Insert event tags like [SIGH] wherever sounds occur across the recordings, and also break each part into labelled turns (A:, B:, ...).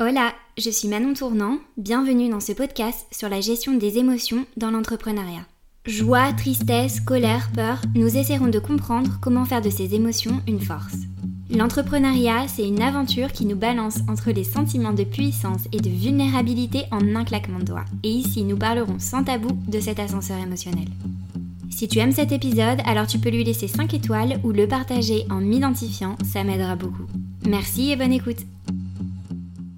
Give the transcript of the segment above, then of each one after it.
A: Hola, je suis Manon Tournant, bienvenue dans ce podcast sur la gestion des émotions dans l'entrepreneuriat. Joie, tristesse, colère, peur, nous essaierons de comprendre comment faire de ces émotions une force. L'entrepreneuriat, c'est une aventure qui nous balance entre les sentiments de puissance et de vulnérabilité en un claquement de doigts. Et ici, nous parlerons sans tabou de cet ascenseur émotionnel. Si tu aimes cet épisode, alors tu peux lui laisser 5 étoiles ou le partager en m'identifiant, ça m'aidera beaucoup. Merci et bonne écoute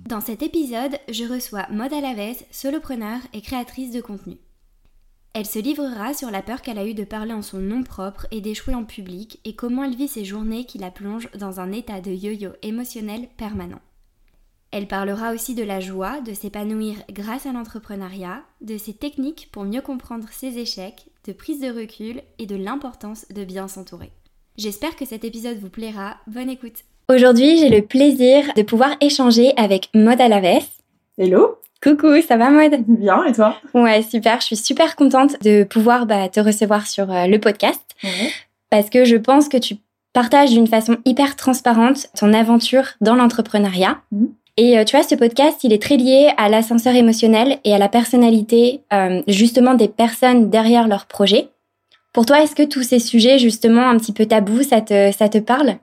A: dans cet épisode, je reçois Maud Alaves, solopreneur et créatrice de contenu. Elle se livrera sur la peur qu'elle a eue de parler en son nom propre et d'échouer en public et comment elle vit ces journées qui la plongent dans un état de yo-yo émotionnel permanent. Elle parlera aussi de la joie de s'épanouir grâce à l'entrepreneuriat, de ses techniques pour mieux comprendre ses échecs, de prise de recul et de l'importance de bien s'entourer. J'espère que cet épisode vous plaira. Bonne écoute Aujourd'hui, j'ai le plaisir de pouvoir échanger avec Maud Alaves.
B: Hello
A: Coucou, ça va Maud?
B: Bien, et toi?
A: Ouais, super. Je suis super contente de pouvoir bah, te recevoir sur euh, le podcast. Parce que je pense que tu partages d'une façon hyper transparente ton aventure dans l'entrepreneuriat. Mhm. Et euh, tu vois, ce podcast, il est très lié à l'ascenseur émotionnel et à la personnalité euh, justement des personnes derrière leur projet. Pour toi, est-ce que tous ces sujets justement un petit peu tabous, ça te, ça te parle?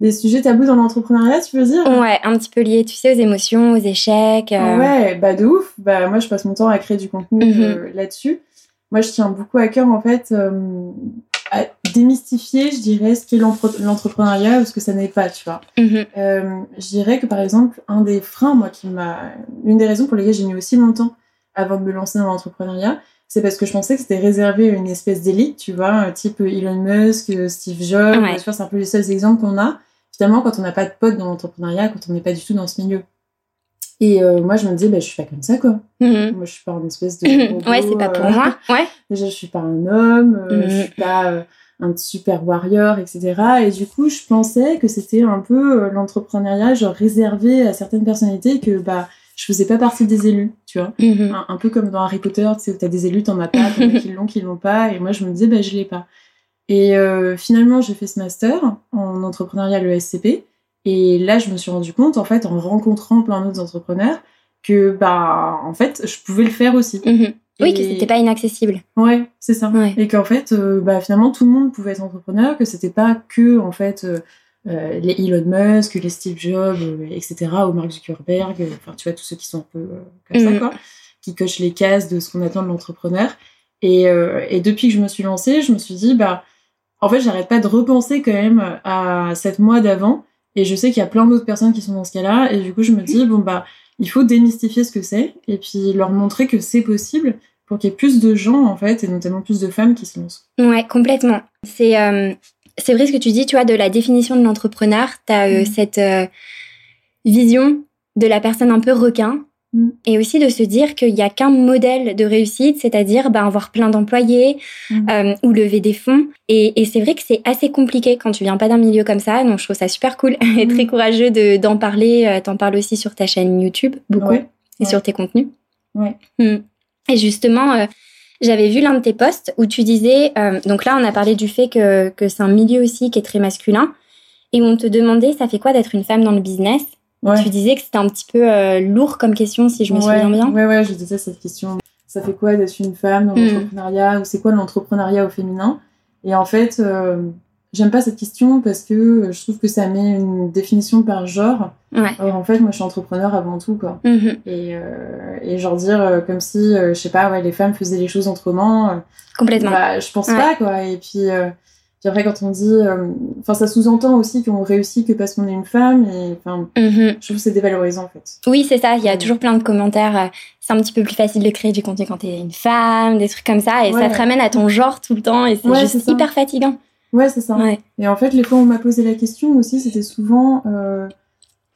B: Des sujets tabous dans l'entrepreneuriat, tu veux dire?
A: Ouais, un petit peu liés, tu sais, aux émotions, aux échecs.
B: Euh. Ouais, bah de ouf. Bah moi, je passe mon temps à créer du contenu mhm. euh, là-dessus. Moi, je tiens beaucoup à cœur, en fait, euh, à démystifier, je dirais, ce qu'est l'entrepreneuriat ou ce que ça n'est pas, tu vois. Mhm. je dirais que, par exemple, un des freins, moi, qui m'a... Une des raisons pour lesquelles j'ai mis aussi longtemps avant de me lancer dans l'entrepreneuriat, c'est parce que je pensais que c'était réservé à une espèce d'élite, tu vois, type Elon Musk, Steve Jobs, ouais. c'est un peu les seuls exemples qu'on a. Finalement, quand on n'a pas de potes dans l'entrepreneuriat, quand on n'est pas du tout dans ce milieu. Et euh, moi, je me disais, bah, je suis pas comme ça, quoi.
A: Mhm.
B: Moi, je suis pas une espèce de.
A: Robot, ouais, c'est pas pour euh, moi. Ouais. [LAUGHS]
B: Déjà, je suis pas un homme, euh, je suis pas un super warrior, etc. Et du coup, je pensais que c'était un peu l'entrepreneuriat, genre réservé à certaines personnalités, que bah, je faisais pas partie des élus, tu vois. Mhm. un, peu comme dans Harry Potter, tu sais, où t'as des élus, t'en as pas, t'en as qui l'ont, qui l'ont pas. Et moi, je me disais, bah, je l'ai pas. Et euh, finalement, j'ai fait ce master en entrepreneuriat ESCP. Et là, je me suis rendu compte, en fait, en rencontrant plein d'autres entrepreneurs, que, bah, en fait, je pouvais le faire aussi.
A: Mhm. Oui, que c'était pas inaccessible.
B: Ouais, c'est ça. Et qu'en fait, euh, bah, finalement, tout le monde pouvait être entrepreneur, que c'était pas que, en fait, euh, euh, les Elon Musk, les Steve Jobs, euh, etc., ou Mark Zuckerberg, euh, enfin, tu vois, tous ceux qui sont un peu comme ça, mm. quoi, qui cochent les cases de ce qu'on attend de l'entrepreneur. Et, et, depuis que je me suis lancée, je me suis dit, bah, en fait, j'arrête pas de repenser quand même à sept mois d'avant. Et je sais qu'il y a plein d'autres personnes qui sont dans ce cas-là. Et du coup, je me dis, bon, bah, il faut démystifier ce que c'est et puis leur montrer que c'est possible pour qu'il y ait plus de gens, en fait, et notamment plus de femmes qui se lancent.
A: Ouais, complètement. C'est c'est vrai ce que tu dis, tu vois, de la définition de l'entrepreneur. Tu as euh, mm. cette euh, vision de la personne un peu requin. Mm. Et aussi de se dire qu'il n'y a qu'un modèle de réussite, c'est-à-dire bah, avoir plein d'employés mm. euh, ou lever des fonds. Et, c'est vrai que c'est assez compliqué quand tu viens pas d'un milieu comme ça. Donc je trouve ça super cool et très courageux de, d'en parler. T'en parles aussi sur ta chaîne YouTube, beaucoup, et sur tes contenus.
B: Ouais.
A: Et justement, j'avais vu l'un de tes posts où tu disais, euh, donc là on a parlé du fait que, que c'est un milieu aussi qui est très masculin, et où on te demandait ça fait quoi d'être une femme dans le business? Tu disais que c'était un petit peu euh, lourd comme question si je me souviens bien.
B: Ouais, ouais, je disais cette question. Ça fait quoi d'être une femme dans hmm. l'entrepreneuriat? Ou c'est quoi l'entrepreneuriat au féminin? Et en fait, euh, J'aime pas cette question parce que je trouve que ça met une définition par genre.
A: Ouais.
B: en fait, moi, je suis entrepreneur avant tout, quoi.
A: Mm-hmm.
B: Et, euh, et genre dire euh, comme si, euh, je sais pas, ouais, les femmes faisaient les choses autrement.
A: Complètement.
B: Bah, je pense pas, quoi. Et puis, puis après, quand on dit, enfin, ça sous-entend aussi qu'on réussit que parce qu'on est une femme. Et enfin,
A: mm-hmm.
B: je trouve que c'est dévalorisant, en fait.
A: Oui, c'est ça. Il y a toujours plein de commentaires. C'est un petit peu plus facile de créer du contenu quand t'es une femme, des trucs comme ça. Et ça te ramène à ton genre tout le temps. Et c'est juste hyper fatigant.
B: Ouais, c'est ça. Et en fait, les fois où on m'a posé la question aussi, c'était souvent euh,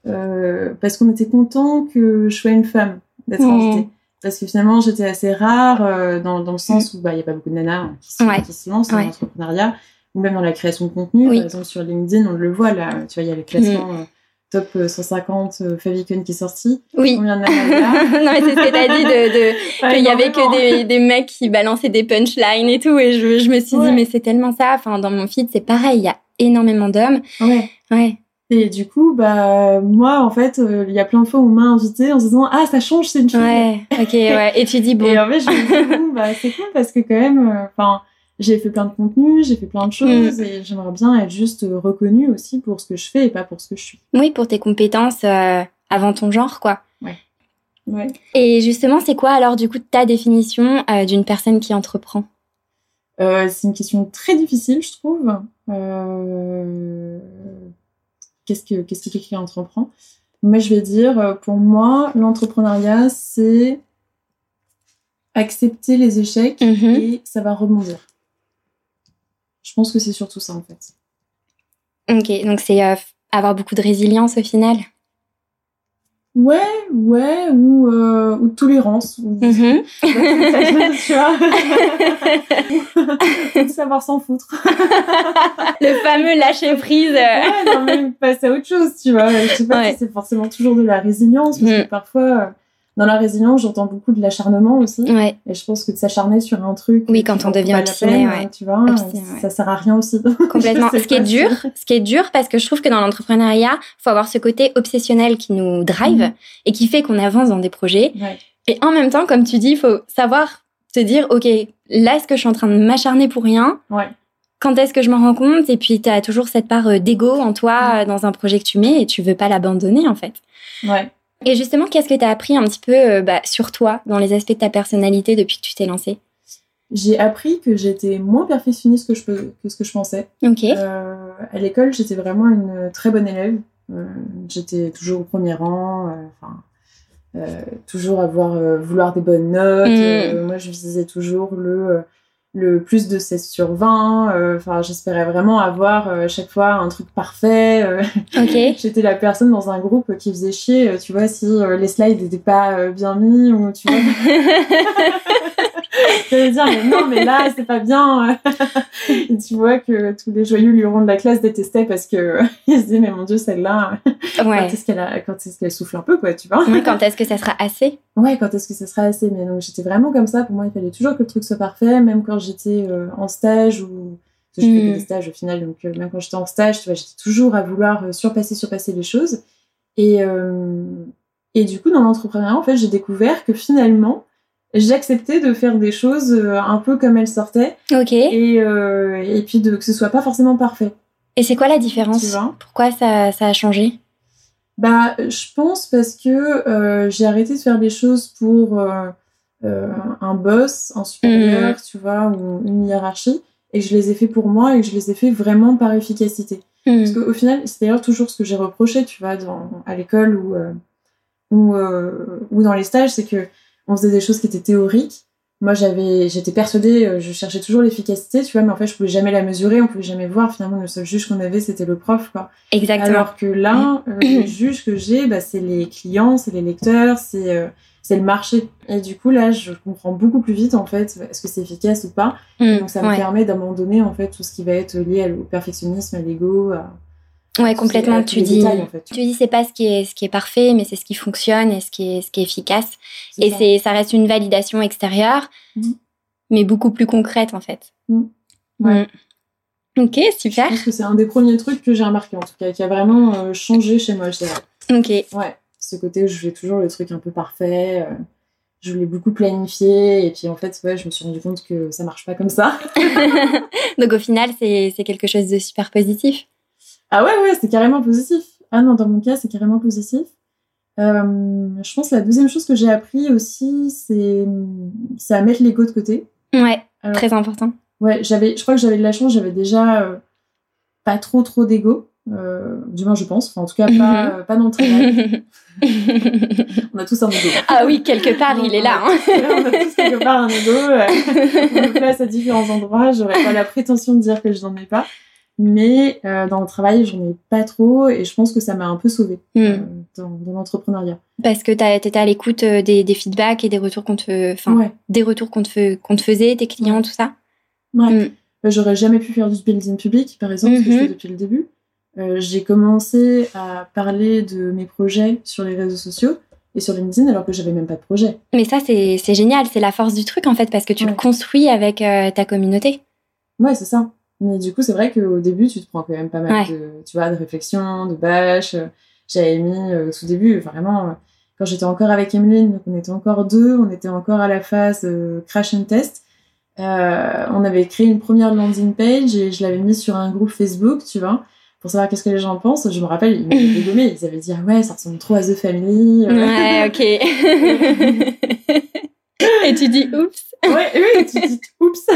B: euh, parce qu'on était content que je sois une femme, d'être mmh. invitée. Parce que finalement, j'étais assez rare euh, dans, dans, le sens où bah, il n'y a pas beaucoup de nanas hein, qui, se, qui se lancent dans l'entrepreneuriat, ou même dans la création de contenu. Par exemple, sur LinkedIn, on le voit là, tu vois, il y a les classements. Mmh top 150 euh, Favicon qui est sorti.
A: Oui.
B: Combien
A: de [LAUGHS] Non, mais c'est ce que t'as dit de, de [LAUGHS] qu'il y avait que des, des, mecs qui balançaient des punchlines et tout. Et je, je me suis dit, mais c'est tellement ça. Enfin, dans mon feed, c'est pareil. Il y a énormément d'hommes.
B: Ouais.
A: Ouais.
B: Et du coup, bah, moi, en fait, euh, il y a plein de fois où on m'a invité en se disant Ah, ça change, c'est une fille.
A: Ouais, ok, ouais. Et tu dis [LAUGHS] bon.
B: Et en fait, je me dis bon, bah, c'est cool parce que quand même, euh, enfin, j'ai fait plein de contenus, j'ai fait plein de choses
A: Mm.
B: et j'aimerais bien être juste reconnue aussi pour ce que je fais et pas pour ce que je suis.
A: Oui, pour tes compétences euh, avant ton genre, quoi.
B: Ouais.
A: Et justement, c'est quoi alors du coup ta définition euh, d'une personne qui entreprend?
B: Euh, c'est une question très difficile, je trouve. Qu'est-ce que qu'est-ce que quelqu'un entreprend? Moi, je vais dire, pour moi, l'entrepreneuriat, c'est accepter les échecs
A: Mhm.
B: et ça va rebondir. Je pense que c'est surtout ça, en fait.
A: Ok, donc c'est euh, avoir beaucoup de résilience au final?
B: Ouais, ouais, ou, euh, ou tolérance. Ou...
A: Mhm. [LAUGHS]
B: tu vois [LAUGHS] Ou de savoir s'en foutre.
A: Le fameux lâcher prise. euh.
B: Ouais, non, mais passer à autre chose, tu vois. Je sais pas
A: Ouais.
B: si c'est forcément toujours de la résilience, parce
A: Mm.
B: que parfois, euh, dans la résilience, j'entends beaucoup de l'acharnement aussi.
A: Ouais,
B: Et je pense que de s'acharner sur un truc.
A: Oui, quand on devient obstiné, ouais.
B: Tu vois,
A: Obstiné, ouais.
B: ça sert à rien aussi. [LAUGHS]
A: complètement. Ce qui est dur, ce qui est dur parce que je trouve que dans l'entrepreneuriat, faut avoir ce côté obsessionnel qui nous drive
B: Mhm.
A: et qui fait qu'on avance dans des projets. Et en même temps, comme tu dis, il faut savoir te dire, ok, là, est-ce que je suis en train de m'acharner pour rien? Quand est-ce que je m'en rends compte? Et puis, tu as toujours cette part euh, d'ego en toi euh, dans un projet que tu mets et tu veux pas l'abandonner, en fait.
B: Ouais.
A: Et justement, qu'est-ce que tu as appris un petit peu euh, bah, sur toi, dans les aspects de ta personnalité depuis que tu t'es lancée?
B: J'ai appris que j'étais moins perfectionniste que, je peux, que ce que je pensais.
A: Ok.
B: Euh, à l'école, j'étais vraiment une très bonne élève. Euh, j'étais toujours au premier rang, euh, enfin, euh, toujours avoir euh, vouloir des bonnes notes.
A: Mm.
B: Euh, moi, je visais toujours le, euh, le plus de 16 sur 20. Euh, Enfin, j'espérais vraiment avoir euh, à chaque fois un truc parfait. Euh. [LAUGHS] J'étais la personne dans un groupe qui faisait chier, euh, tu vois, si les slides n'étaient pas bien mis ou tu vois. [LAUGHS] J'allais dire, mais non, mais là, c'est pas bien. Et [LAUGHS] tu vois que tous les joyeux lurons de la classe détestaient parce que ils se disaient, mais mon Dieu, celle-là, quand est-ce qu'elle a- quand est-ce qu'elle souffle un peu, quoi, tu vois.
A: Ouais, Quand est-ce que ça sera assez
B: Ouais, quand est-ce que ça sera assez Mais donc, j'étais vraiment comme ça. Pour moi, il fallait toujours que le truc soit parfait, même quand j'étais euh, en stage ou. Parce que je fais
A: Mm.
B: des stages au final, donc euh, même quand j'étais en stage, tu vois, j'étais toujours à vouloir euh, surpasser, surpasser les choses. Et, euh, et du coup, dans l'entrepreneuriat, en fait, j'ai découvert que finalement, j'acceptais de faire des choses un peu comme elles sortaient
A: Ok. Et,
B: et, et puis de, que ce soit pas forcément parfait.
A: c'est quoi la différence Pourquoi ça, ça a changé?
B: Bah, je pense parce que j'ai arrêté de faire des choses pour euh, un boss, un supérieur, tu vois, ou une hiérarchie, et je les ai fait pour moi et je les ai fait vraiment par efficacité.
A: Hmm.
B: Parce qu'au final, c'est d'ailleurs toujours ce que j'ai reproché, tu vois, dans, à l'école ou, euh, ou, euh, ou dans les stages, c'est que on faisait des choses qui étaient théoriques. Moi, j'avais, j'étais persuadée, je cherchais toujours l'efficacité, tu vois, mais en fait, je pouvais jamais la mesurer, on pouvait jamais voir. Finalement, le seul juge qu'on avait, c'était le prof, quoi.
A: Exactement.
B: Alors que là, euh, les juges que j'ai, bah, c'est les clients, c'est les lecteurs, c'est c'est le marché. Et du coup, là, je comprends beaucoup plus vite, en fait, est-ce que c'est efficace ou pas.
A: Hmm.
B: Donc, ça me
A: ouais.
B: permet d'abandonner, en fait, tout ce qui va être lié au perfectionnisme, à l'ego.
A: Ouais, complètement. Tu dis,
B: détails, en fait.
A: tu dis, c'est pas ce qui est, ce qui est parfait, mais c'est ce qui fonctionne et ce qui est, ce qui est efficace. Et
B: ça.
A: c'est, ça reste une validation extérieure,
B: Mhm.
A: mais beaucoup plus concrète en fait.
B: Mhm. Ouais.
A: Mm. Ok,
B: Je
A: super.
B: pense que c'est un des premiers trucs que j'ai remarqué, en tout cas, qui a vraiment euh, changé chez moi, je dirais.
A: Ok.
B: Ouais, ce côté où je voulais toujours le truc un peu parfait, euh, je voulais beaucoup planifier, et puis en fait, ouais, je me suis rendu compte que ça marche pas comme ça. [LAUGHS]
A: Donc au final, c'est, quelque chose de super positif.
B: Ah ouais, ouais, c'est carrément positif. Ah non, dans mon cas, c'est carrément positif. Euh, je pense que la deuxième chose que j'ai appris aussi, c'est c'est à mettre l'ego de côté.
A: Ouais,
B: Alors,
A: très important.
B: Ouais, j'avais, je crois que j'avais de la chance, j'avais déjà euh, pas trop trop d'ego. Euh, du moins, je pense. Enfin, en tout cas, pas, euh, pas dans le travail. [LAUGHS] On a tous un ego.
A: ah oui, quelque part, il est là. hein.
B: On a tous quelque part un ego. euh, on le place à différents endroits. J'aurais pas la prétention de dire que je n'en ai pas. Mais euh, dans le travail, j'en ai pas trop et je pense que ça m'a un peu sauvée
A: Hmm.
B: dans, dans l'entrepreneuriat.
A: Parce que t'as- t'étais à l'écoute des, des feedbacks et des retours qu'on te,
B: Ouais,
A: des retours qu'on te, qu'on te faisait, tes clients, tout ça?
B: ouais.
A: Mm.
B: Euh, J'aurais jamais pu faire du building public, par exemple, ce que je
A: Mhm.
B: fais depuis le début. Euh, j'ai commencé à parler de mes projets sur les réseaux sociaux et sur LinkedIn alors que j'avais même pas de projet.
A: Mais ça, c'est génial, c'est la force du truc en fait, parce que tu
B: Ouais.
A: le construis avec euh, ta communauté.
B: Ouais, c'est ça. Mais du coup, c'est vrai qu'au début, tu te prends quand même pas mal de, tu vois, de réflexion, de bâches. J'avais mis au tout début, vraiment, quand j'étais encore avec Emeline, donc on était encore deux, on était encore à la phase crash and test. Euh, on avait créé une première landing page et je l'avais mise sur un groupe Facebook, tu vois, pour savoir qu'est-ce que les gens pensent. Je me rappelle, ils m'avaient dégommé, ils avaient dit ah ouais, ça ressemble trop à The Family.
A: Ouais, ok. [LAUGHS] et tu dis oups.
B: Ouais, oui, tu dis oups.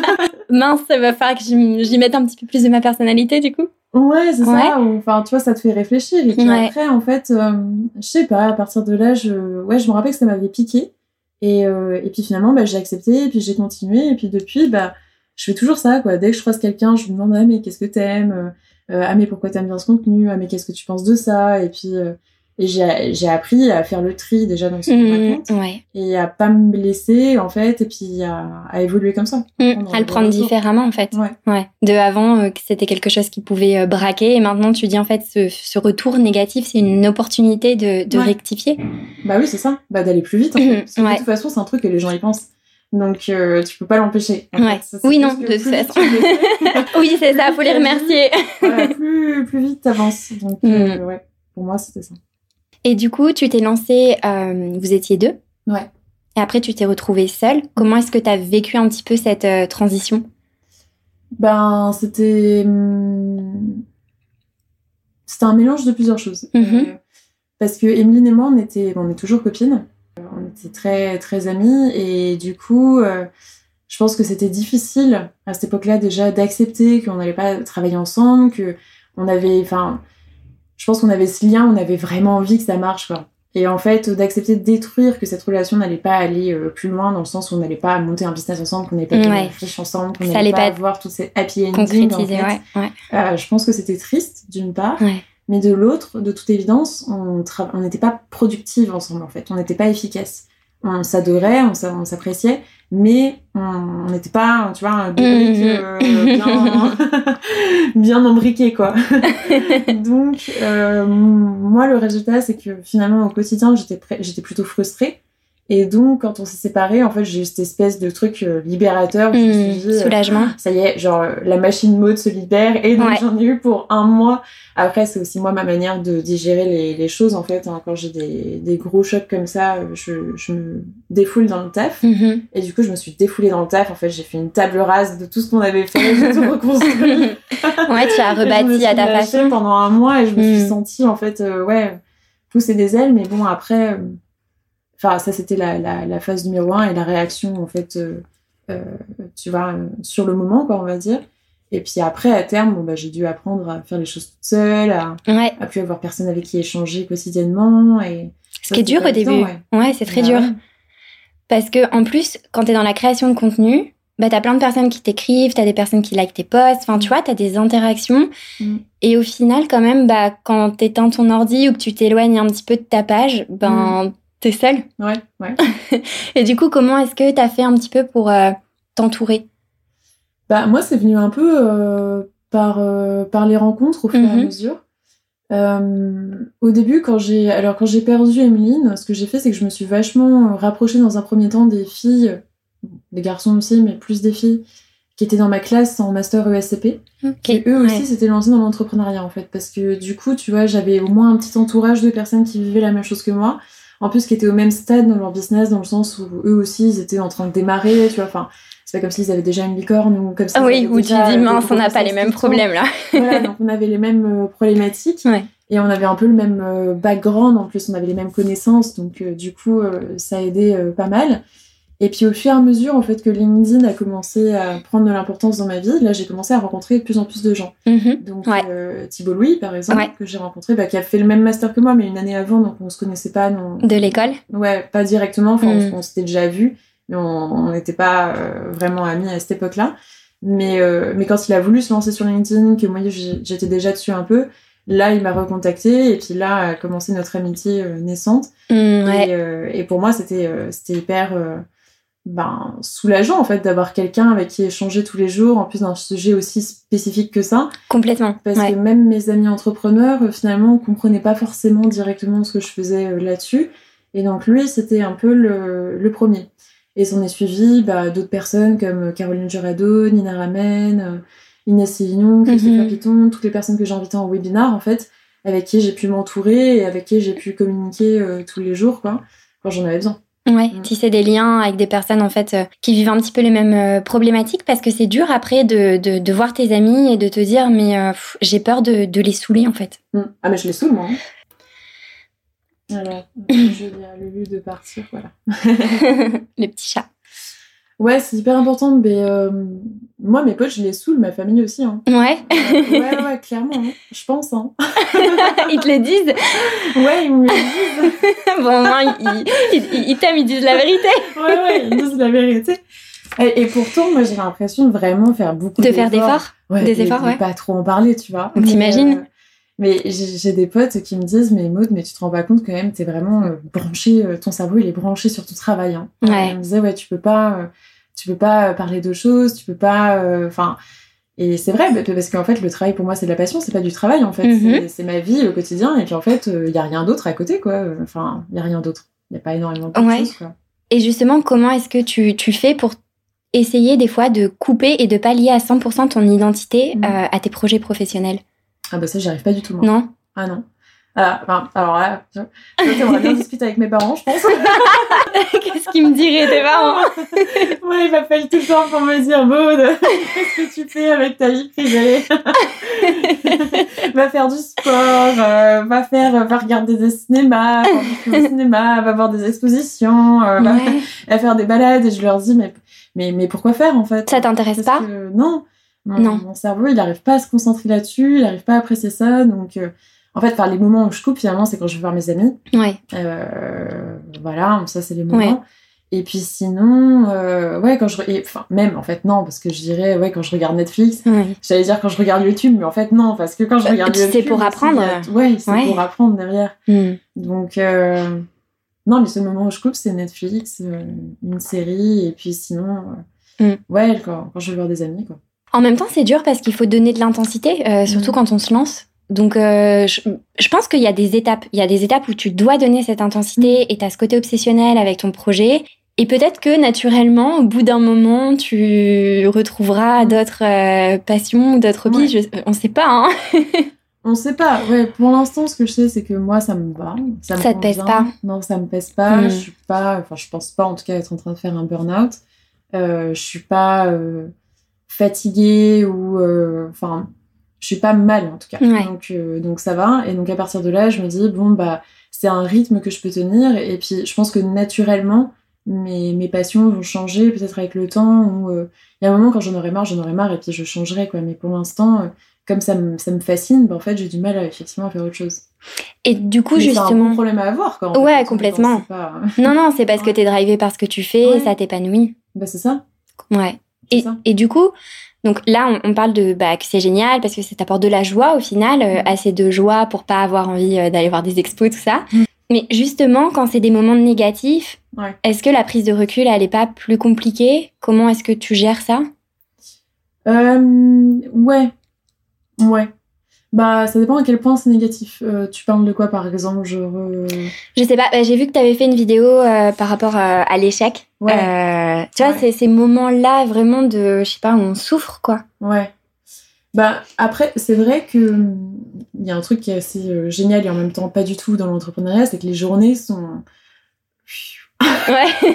B: [LAUGHS]
A: Mince, ça va falloir que j'y mette un petit peu plus de ma personnalité du coup.
B: Ouais, c'est ça. Enfin, tu vois, ça te fait réfléchir. Et puis après, en fait, euh, je sais pas, à partir de là, je, ouais, je me rappelle que ça m'avait piqué. Et, euh, et puis finalement, bah, j'ai accepté, et puis j'ai continué, et puis depuis, bah, je fais toujours ça, quoi. Dès que je croise quelqu'un, je lui demande, ah, mais qu'est-ce que t'aimes? Ah, mais pourquoi t'aimes bien ce contenu Ah, mais qu'est-ce que tu penses de ça Et puis, euh, et j'ai appris à faire le tri déjà dans ce mmh,
A: qu'on ouais.
B: et à pas me blesser en fait et puis à, à évoluer comme ça.
A: Mmh, à le prendre différemment en fait.
B: Ouais.
A: ouais. De avant euh, que c'était quelque chose qui pouvait euh, braquer et maintenant tu dis en fait ce, ce retour négatif c'est une opportunité de, de rectifier.
B: Bah oui c'est ça, bah d'aller plus vite. En [LAUGHS] fait. Parce que de toute façon c'est un truc que les gens y pensent. Donc euh, tu peux pas l'empêcher.
A: Ouais. oui non de toute façon. [LAUGHS] oui c'est ça, faut les remercier.
B: plus plus vite t'avances. Donc mmh. ouais, pour moi c'était ça.
A: Et du coup, tu t'es lancée, euh, vous étiez deux.
B: Ouais.
A: Et après, tu t'es retrouvée seule. Comment est-ce que tu as vécu un petit peu cette euh, transition?
B: Ben, c'était. Hmm, c'était un mélange de plusieurs choses.
A: Mm-hmm.
B: Euh, parce que Emeline et moi, on était, on est toujours copines. Était très, très amies. Et du coup, je pense que c'était difficile à cette époque-là déjà d'accepter qu'on n'allait pas travailler ensemble, que on avait. Enfin je pense qu'on avait ce lien, on avait vraiment envie que ça marche, quoi. Et en fait, d'accepter de détruire que cette relation n'allait pas aller euh, plus loin dans le sens où on n'allait pas monter un business ensemble, qu'on n'allait pas
A: être
B: riche ensemble, qu'on n'allait pas, pas avoir tous ces happy endings. En fait.
A: ouais, ouais.
B: Euh, je pense que c'était triste d'une part,
A: ouais.
B: Mais de l'autre, de toute évidence, on n'était pas productive ensemble en fait, on n'était pas efficace. On s'adorait, on s'appréciait, mais on n'était pas, tu vois, briques mhm. euh, bien, [LAUGHS] bien embriquées, quoi. [LAUGHS] Donc, euh, moi, le résultat, c'est que finalement, au quotidien, j'étais j'étais plutôt frustrée. Et donc, quand on s'est séparés, en fait, j'ai eu cette espèce de truc euh, libérateur.
A: Où je me suis mmh, euh, soulagement.
B: ça y est, genre, la machine mode se libère. Et donc, j'en ai eu pour un mois. Après, c'est aussi moi ma manière de digérer les, les choses, en fait. Hein. Quand j'ai des, des, gros chocs comme ça, je, je me défoule dans le taf.
A: Mmh.
B: Et du coup, je me suis défoulée dans le taf. En fait, j'ai fait une table rase de tout ce qu'on avait fait. J'ai tout reconstruit. [LAUGHS]
A: ouais, tu as [LAUGHS] rebâti à ta façon.
B: pendant un mois et je me suis
A: Mmh.
B: sentie, en fait, euh, ouais, pousser des ailes. Mais bon, après... Enfin, ça, c'était la, la, la, phase numéro un et la réaction, en fait, euh, euh, tu vois, sur le moment, quoi, on va dire. Et puis après, à terme, bon, bah, j'ai dû apprendre à faire les choses toute seule, à,
A: ouais.
B: à plus avoir personne avec qui échanger quotidiennement. Et
A: Ce qui est dur au début. Ouais, ouais c'est très
B: Bah
A: dur.
B: ouais.
A: Parce que, en plus, quand tu es dans la création de contenu, bah, tu as plein de personnes qui t'écrivent, tu as des personnes qui likent tes posts, enfin, tu vois, tu as des interactions.
B: Mm.
A: Et au final, quand même, bah, quand tu éteins ton ordi ou que tu t'éloignes un petit peu de ta page, ben, t'es seule.
B: Ouais, ouais. [LAUGHS]
A: Et du coup, comment est-ce que tu as fait un petit peu pour euh, t'entourer?
B: Bah, moi, c'est venu un peu euh, par, euh, par les rencontres au fur et à
A: Mhm.
B: mesure. Euh, au début, quand j'ai alors quand j'ai perdu Emeline, ce que j'ai fait, c'est que je me suis vachement rapprochée dans un premier temps des filles, des garçons aussi, mais plus des filles, qui étaient dans ma classe en master ESCP.
A: Ok.
B: qui eux aussi
A: ouais.
B: s'étaient lancés dans l'entrepreneuriat en fait parce que du coup tu vois j'avais au moins un petit entourage de personnes qui vivaient la même chose que moi en plus qui étaient au même stade dans leur business dans le sens où eux aussi ils étaient en train de démarrer tu vois enfin c'est pas comme s'ils avaient déjà une licorne ou comme ça
A: Ah oui, où tu dis, mince, on n'a pas les mêmes problèmes là. [LAUGHS]
B: voilà donc on avait les mêmes euh, problématiques
A: Ouais.
B: et on avait un peu le même euh, background en plus on avait les mêmes connaissances donc euh, du coup euh, ça a aidé euh, pas mal et puis au fur et à mesure en fait que LinkedIn a commencé à prendre de l'importance dans ma vie là j'ai commencé à rencontrer de plus en plus de gens
A: Mhm.
B: donc
A: Ouais.
B: euh, Thibault Louis par exemple
A: Ouais.
B: que j'ai rencontré bah, qui a fait le même master que moi mais une année avant donc on se connaissait pas non
A: De l'école
B: ouais pas directement enfin on-
A: Mm.
B: on, s'était déjà vu mais on n'était pas euh, vraiment amis à cette époque là mais euh, mais quand il a voulu se lancer sur LinkedIn que moi j'étais déjà dessus un peu là il m'a recontacté et puis là a commencé notre amitié euh, naissante
A: Mm, ouais.
B: et, euh, et pour moi, c'était euh, c'était hyper ben, soulageant en fait d'avoir quelqu'un avec qui échanger tous les jours, en plus d'un sujet aussi spécifique que ça.
A: Complètement.
B: Parce
A: ouais.
B: que même mes amis entrepreneurs, euh, finalement, comprenaient pas forcément directement ce que je faisais euh, là-dessus. Et donc lui, c'était un peu le, le premier. Et s'en est suivi bah, d'autres personnes comme euh, Caroline Jurado, Nina Ramen, Inès Christopher
A: Mhm.
B: Piton, toutes les personnes que j'ai invitées en webinar, en fait, avec qui j'ai pu m'entourer et avec qui j'ai pu communiquer euh, tous les jours, quoi, quand j'en avais besoin.
A: Ouais,
B: Mm.
A: tisser des liens avec des personnes en fait euh, qui vivent un petit peu les mêmes euh, problématiques parce que c'est dur après de, de, de voir tes amis et de te dire mais euh, j'ai peur de, de les saouler en fait.
B: Mm. Ah, mais je les saoule, moi. hein. Alors, je dis à Lulu de partir, voilà. [LAUGHS] [LAUGHS]
A: les petits chats.
B: Ouais, c'est hyper important, mais euh, moi, mes potes, je les saoule, ma famille aussi. Hein.
A: Ouais,
B: ouais, ouais, [LAUGHS] clairement, hein. je pense. Hein. [LAUGHS]
A: ils te le disent.
B: Ouais, ils me le disent. [LAUGHS]
A: Bon, au moins ils, ils, t'aiment, ils disent la vérité.
B: Ouais, ouais, ils disent la vérité. Et, et pourtant, moi, j'ai l'impression de vraiment faire beaucoup
A: De faire d'efforts.
B: Ouais,
A: des
B: et
A: efforts,
B: de
A: ouais.
B: pas trop en parler, tu vois.
A: T'imagines
B: euh, Mais j'ai des potes qui me disent, mais Maud, mais tu te rends pas compte quand même, t'es vraiment euh, branché, euh, ton cerveau, il est branché sur ton travail. Hein.
A: Ouais.
B: Ils me disaient, ouais, tu peux pas, euh, tu peux pas euh, parler d'autre chose, tu peux pas, euh, enfin. et c'est vrai, parce qu'en fait, le travail pour moi, c'est de la passion, c'est pas du travail, en fait.
A: Mhm.
B: C'est- C'est ma vie au quotidien, et puis en fait, il y a rien d'autre à côté, quoi. Enfin, il y a rien d'autre. Il y a pas énormément de
A: Ouais.
B: choses, quoi.
A: Et justement, comment est-ce que tu, tu fais pour essayer des fois de couper et de pas lier à 100% ton identité
B: Mhm.
A: euh, à tes projets professionnels?
B: Ah bah ça, j'y arrive pas du tout, moi.
A: Non
B: Ah non. Ah, enfin, alors là, vois, j'aimerais bien [LAUGHS] discuter avec mes parents, je pense. [LAUGHS]
A: Qu'est-ce qu'ils me diraient tes parents [LAUGHS]
B: Ouais, ils m'appellent tout le temps pour me dire Maud, qu'est-ce que tu fais avec ta vie privée? Va faire du sport, euh, va faire, va regarder des cinémas, va au cinéma, va voir des expositions, euh, va,
A: Ouais.
B: va faire des balades. Et je leur dis mais mais mais pourquoi faire en fait?
A: Ça t'intéresse pas?
B: que, Non. Mon,
A: Non.
B: mon cerveau, il n'arrive pas à se concentrer là-dessus, il n'arrive pas à apprécier ça. Donc, euh, en fait, par les moments où je coupe, finalement, c'est quand je vais voir mes amis.
A: Ouais.
B: Euh, voilà, ça c'est les moments.
A: Ouais.
B: Et puis sinon, euh, ouais, quand je. Enfin, même en fait, non, parce que je dirais, ouais, quand je regarde Netflix, j'allais dire quand je regarde YouTube, mais en fait, non, parce que quand je regarde
A: c'est
B: YouTube.
A: pour
B: aussi,
A: apprendre.
B: Ouais, c'est
A: Ouais.
B: pour apprendre derrière.
A: Hmm.
B: Donc, euh, non, les seuls moments où je coupe, c'est Netflix, euh, une série, et puis sinon, euh,
A: Mm.
B: ouais, quand, quand je vais voir des amis, quoi.
A: En même temps, c'est dur parce qu'il faut donner de l'intensité, euh, surtout
B: Mhm.
A: quand on se lance. Donc, euh, je, je pense qu'il y a des étapes. Il y a des étapes où tu dois donner cette intensité et tu as ce côté obsessionnel avec ton projet. Et peut-être que naturellement, au bout d'un moment, tu retrouveras d'autres euh, passions, d'autres hobbies. Je- on sait pas, hein. [LAUGHS]
B: On sait pas, ouais, pour l'instant, ce que je sais, c'est que moi, ça me va. Ça, me
A: Ça te pèse pas
B: Non, ça me pèse pas.
A: Mm.
B: Je suis pas, enfin, je pense pas, en tout cas, être en train de faire un burn-out. Euh, je suis pas euh, fatiguée ou, euh, enfin, je suis pas mal, en tout cas.
A: Ouais.
B: Donc, euh, donc, ça va. Et donc, à partir de là, je me dis, bon, bah, c'est un rythme que je peux tenir. Et puis, je pense que naturellement, mes, mes passions vont changer, peut-être avec le temps. Ou euh, il y a un moment, quand j'en aurai marre, j'en aurai marre, et puis je changerai, quoi. Mais pour l'instant, euh, comme ça me, ça me fascine, bah, en fait, j'ai du mal à effectivement à faire autre chose.
A: Et du coup,
B: Mais C'est un bon
A: justement.
B: problème à avoir, quand
A: Ouais, complètement.
B: C'est pas...
A: Non, non, c'est parce que t'es drivé par ce que tu fais,
B: Ouais.
A: ça t'épanouit.
B: Bah, c'est ça.
A: Ouais. Et, du coup, donc là, on, on parle de bah, que c'est génial parce que ça t'apporte de la joie au final, euh,
B: Mm.
A: assez de joie pour pas avoir envie euh, d'aller voir des expos, tout ça.
B: Mm.
A: Mais justement, quand c'est des moments négatifs,
B: Ouais.
A: est-ce que la prise de recul, elle est pas plus compliquée? Comment est-ce que tu gères ça?
B: Euh, ouais. Ouais. Bah, ça dépend à quel point c'est négatif. Euh, tu parles de quoi, par exemple genre, euh,
A: Je sais pas, bah, j'ai vu que tu avais fait une vidéo euh, par rapport à l'échec.
B: Ouais.
A: Euh, tu vois,
B: Ouais.
A: c'est ces moments-là vraiment de, je sais pas, où on souffre, quoi.
B: Ouais. Bah, après, c'est vrai que hum, il y a un truc qui est assez génial et en même temps pas du tout dans l'entrepreneuriat, c'est que les journées sont.
A: Ouais. [LAUGHS]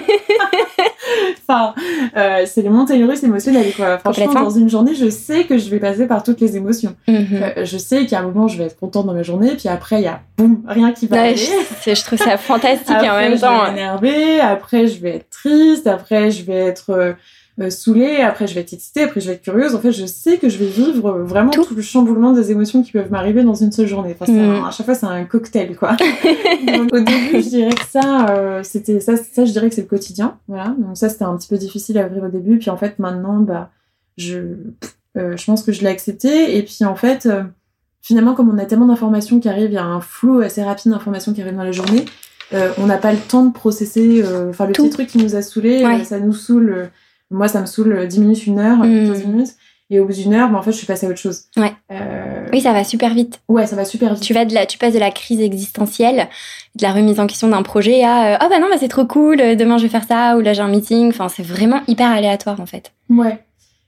B: Enfin, euh, c'est les montagnes russes émotionnelles, quoi. Franchement, dans une journée, je sais que je vais passer par toutes les émotions.
A: Mhm.
B: Euh, je sais qu'à un moment, je vais être contente dans ma journée, puis après, il y a boum, rien qui va
A: Ouais,
B: aller.
A: je, je trouve ça fantastique
B: Après,
A: en même
B: je
A: temps.
B: vais m'énerver, après, je vais être triste, après, je vais être euh, euh, saoulée, après, je vais être excitée, après, je vais être curieuse. En fait, je sais que je vais vivre euh, vraiment
A: Tout.
B: tout, le chamboulement des émotions qui peuvent m'arriver dans une seule journée. Enfin, c'est
A: Mm.
B: un- à chaque fois, c'est un cocktail, quoi. [LAUGHS] Donc, au début, je dirais que ça, euh, c'était ça, ça, je dirais que c'est le quotidien. Voilà. Donc, ça, c'était un petit peu difficile à vivre au début. Puis, en fait, maintenant, bah, je, euh, je pense que je l'ai accepté. Et puis, en fait, finalement, comme on a tellement d'informations qui arrivent, il y a un flot assez rapide d'informations qui arrivent dans la journée. euh, on n'a pas le temps de processer. euh, Enfin, le
A: Tout.
B: petit truc qui nous a
A: Ouais.
B: euh, ça nous saoule. Euh, moi, ça me saoule euh, 10 minutes, une heure,
A: Mm.
B: 15 minutes. Et au bout d'une heure, bah, en fait, je suis passée à autre chose.
A: Ouais.
B: Euh,
A: Oui, ça va super vite.
B: Ouais, ça va super vite.
A: Tu vas de la, tu passes de la crise existentielle, de la remise en question d'un projet à euh, oh bah non bah c'est trop cool, euh, demain je vais faire ça ou là j'ai un meeting. Enfin c'est vraiment hyper aléatoire en fait.
B: Ouais.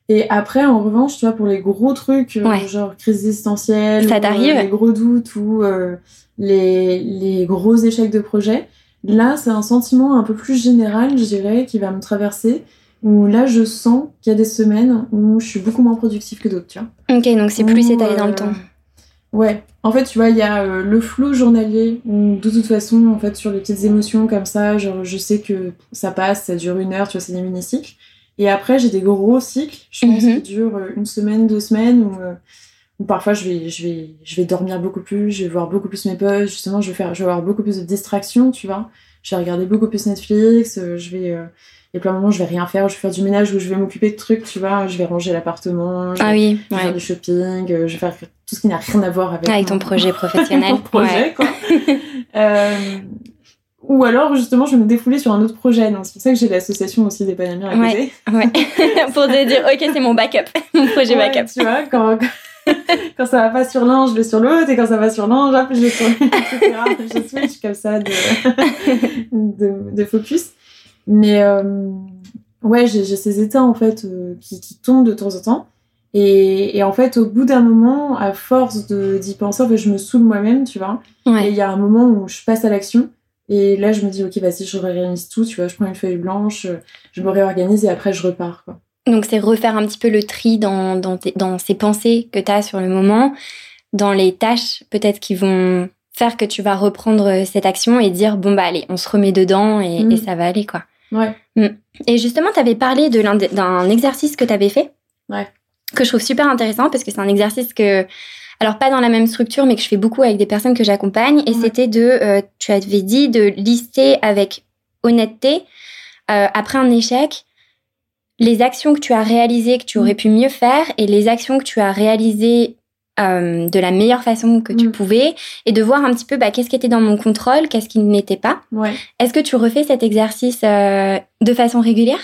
B: Et après, en revanche, tu vois, pour les gros trucs, euh,
A: Ouais.
B: genre crise existentielle,
A: Ça
B: euh,
A: t'arrive
B: les gros doutes ou euh, les, les gros échecs de projet, là, c'est un sentiment un peu plus général, je dirais, qui va me traverser, où là, je sens qu'il y a des semaines où je suis beaucoup moins productive que d'autres, tu vois.
A: Ok, donc c'est plus
B: Où,
A: étalé dans le
B: euh,
A: temps.
B: Ouais. En fait, tu vois, il y a euh, le flot journalier où, de toute façon, en fait, sur les petites émotions comme ça, genre, je sais que ça passe, ça dure une heure, tu vois, c'est des mini-cycles. Et après, j'ai des gros cycles, je pense,
A: Mhm.
B: qui durent euh, une semaine, deux semaines, où, où parfois je vais, je, vais, je vais dormir beaucoup plus, je vais voir beaucoup plus mes posts, justement, je vais, faire, je vais avoir beaucoup plus de distractions, tu vois. Je vais regarder beaucoup plus Netflix, euh, je vais. euh, il y a plein de moments, je vais rien faire, je vais faire du ménage ou je vais m'occuper de trucs, tu vois. Je vais ranger l'appartement, je
A: Ah
B: vais
A: oui,
B: je vais faire du shopping, euh, je vais faire tout ce qui n'a rien à voir avec,
A: Avec ton projet [LAUGHS] professionnel.
B: mon projet, quoi. [LAUGHS] Euh, ou alors, justement, je vais me défouler sur un autre projet. Donc, c'est pour ça que j'ai l'association aussi des Panamiens à
A: Ouais.
B: côté.
A: Ouais. [LAUGHS] Pour te dire, ok, c'est mon backup, mon projet backup.
B: Tu vois, quand, [LAUGHS] quand ça va pas sur l'un, je vais sur l'autre, et quand ça va sur l'un, hop, je vais sur [LAUGHS] etc. Je switch comme ça de, [LAUGHS] de, de focus. Mais euh, ouais, j'ai ces états en fait euh, qui, qui tombent de temps en temps. Et, et en fait, au bout d'un moment, à force de- d'y penser, en fait, je me saoule moi-même, tu vois. Et il y a un moment où je passe à l'action. Et là, je me dis, ok, vas-y, je réorganise tout, tu vois, je prends une feuille blanche, je me réorganise et après, je repars, quoi.
A: Donc c'est refaire un petit peu le tri dans, dans, tes- dans ces pensées que tu as sur le moment, dans les tâches peut-être qui vont faire que tu vas reprendre euh, cette action et dire, bon bah allez, on se remet dedans et,
B: Mm.
A: et ça va aller quoi.
B: Ouais.
A: Et justement, tu avais parlé d'un exercice que tu avais fait.
B: Ouais.
A: Que je trouve super intéressant parce que c'est un exercice que, alors pas dans la même structure, mais que je fais beaucoup avec des personnes que j'accompagne. Et
B: Ouais.
A: c'était de, euh, tu avais dit de lister avec honnêteté, euh, après un échec, les actions que tu as réalisées que tu aurais pu mieux faire et les actions que tu as réalisées euh, de la meilleure façon que tu
B: Mm.
A: pouvais et de voir un petit peu bah, qu'est-ce qui était dans mon contrôle, qu'est-ce qui ne m'était pas.
B: Ouais.
A: Est-ce que tu refais cet exercice euh, de façon régulière?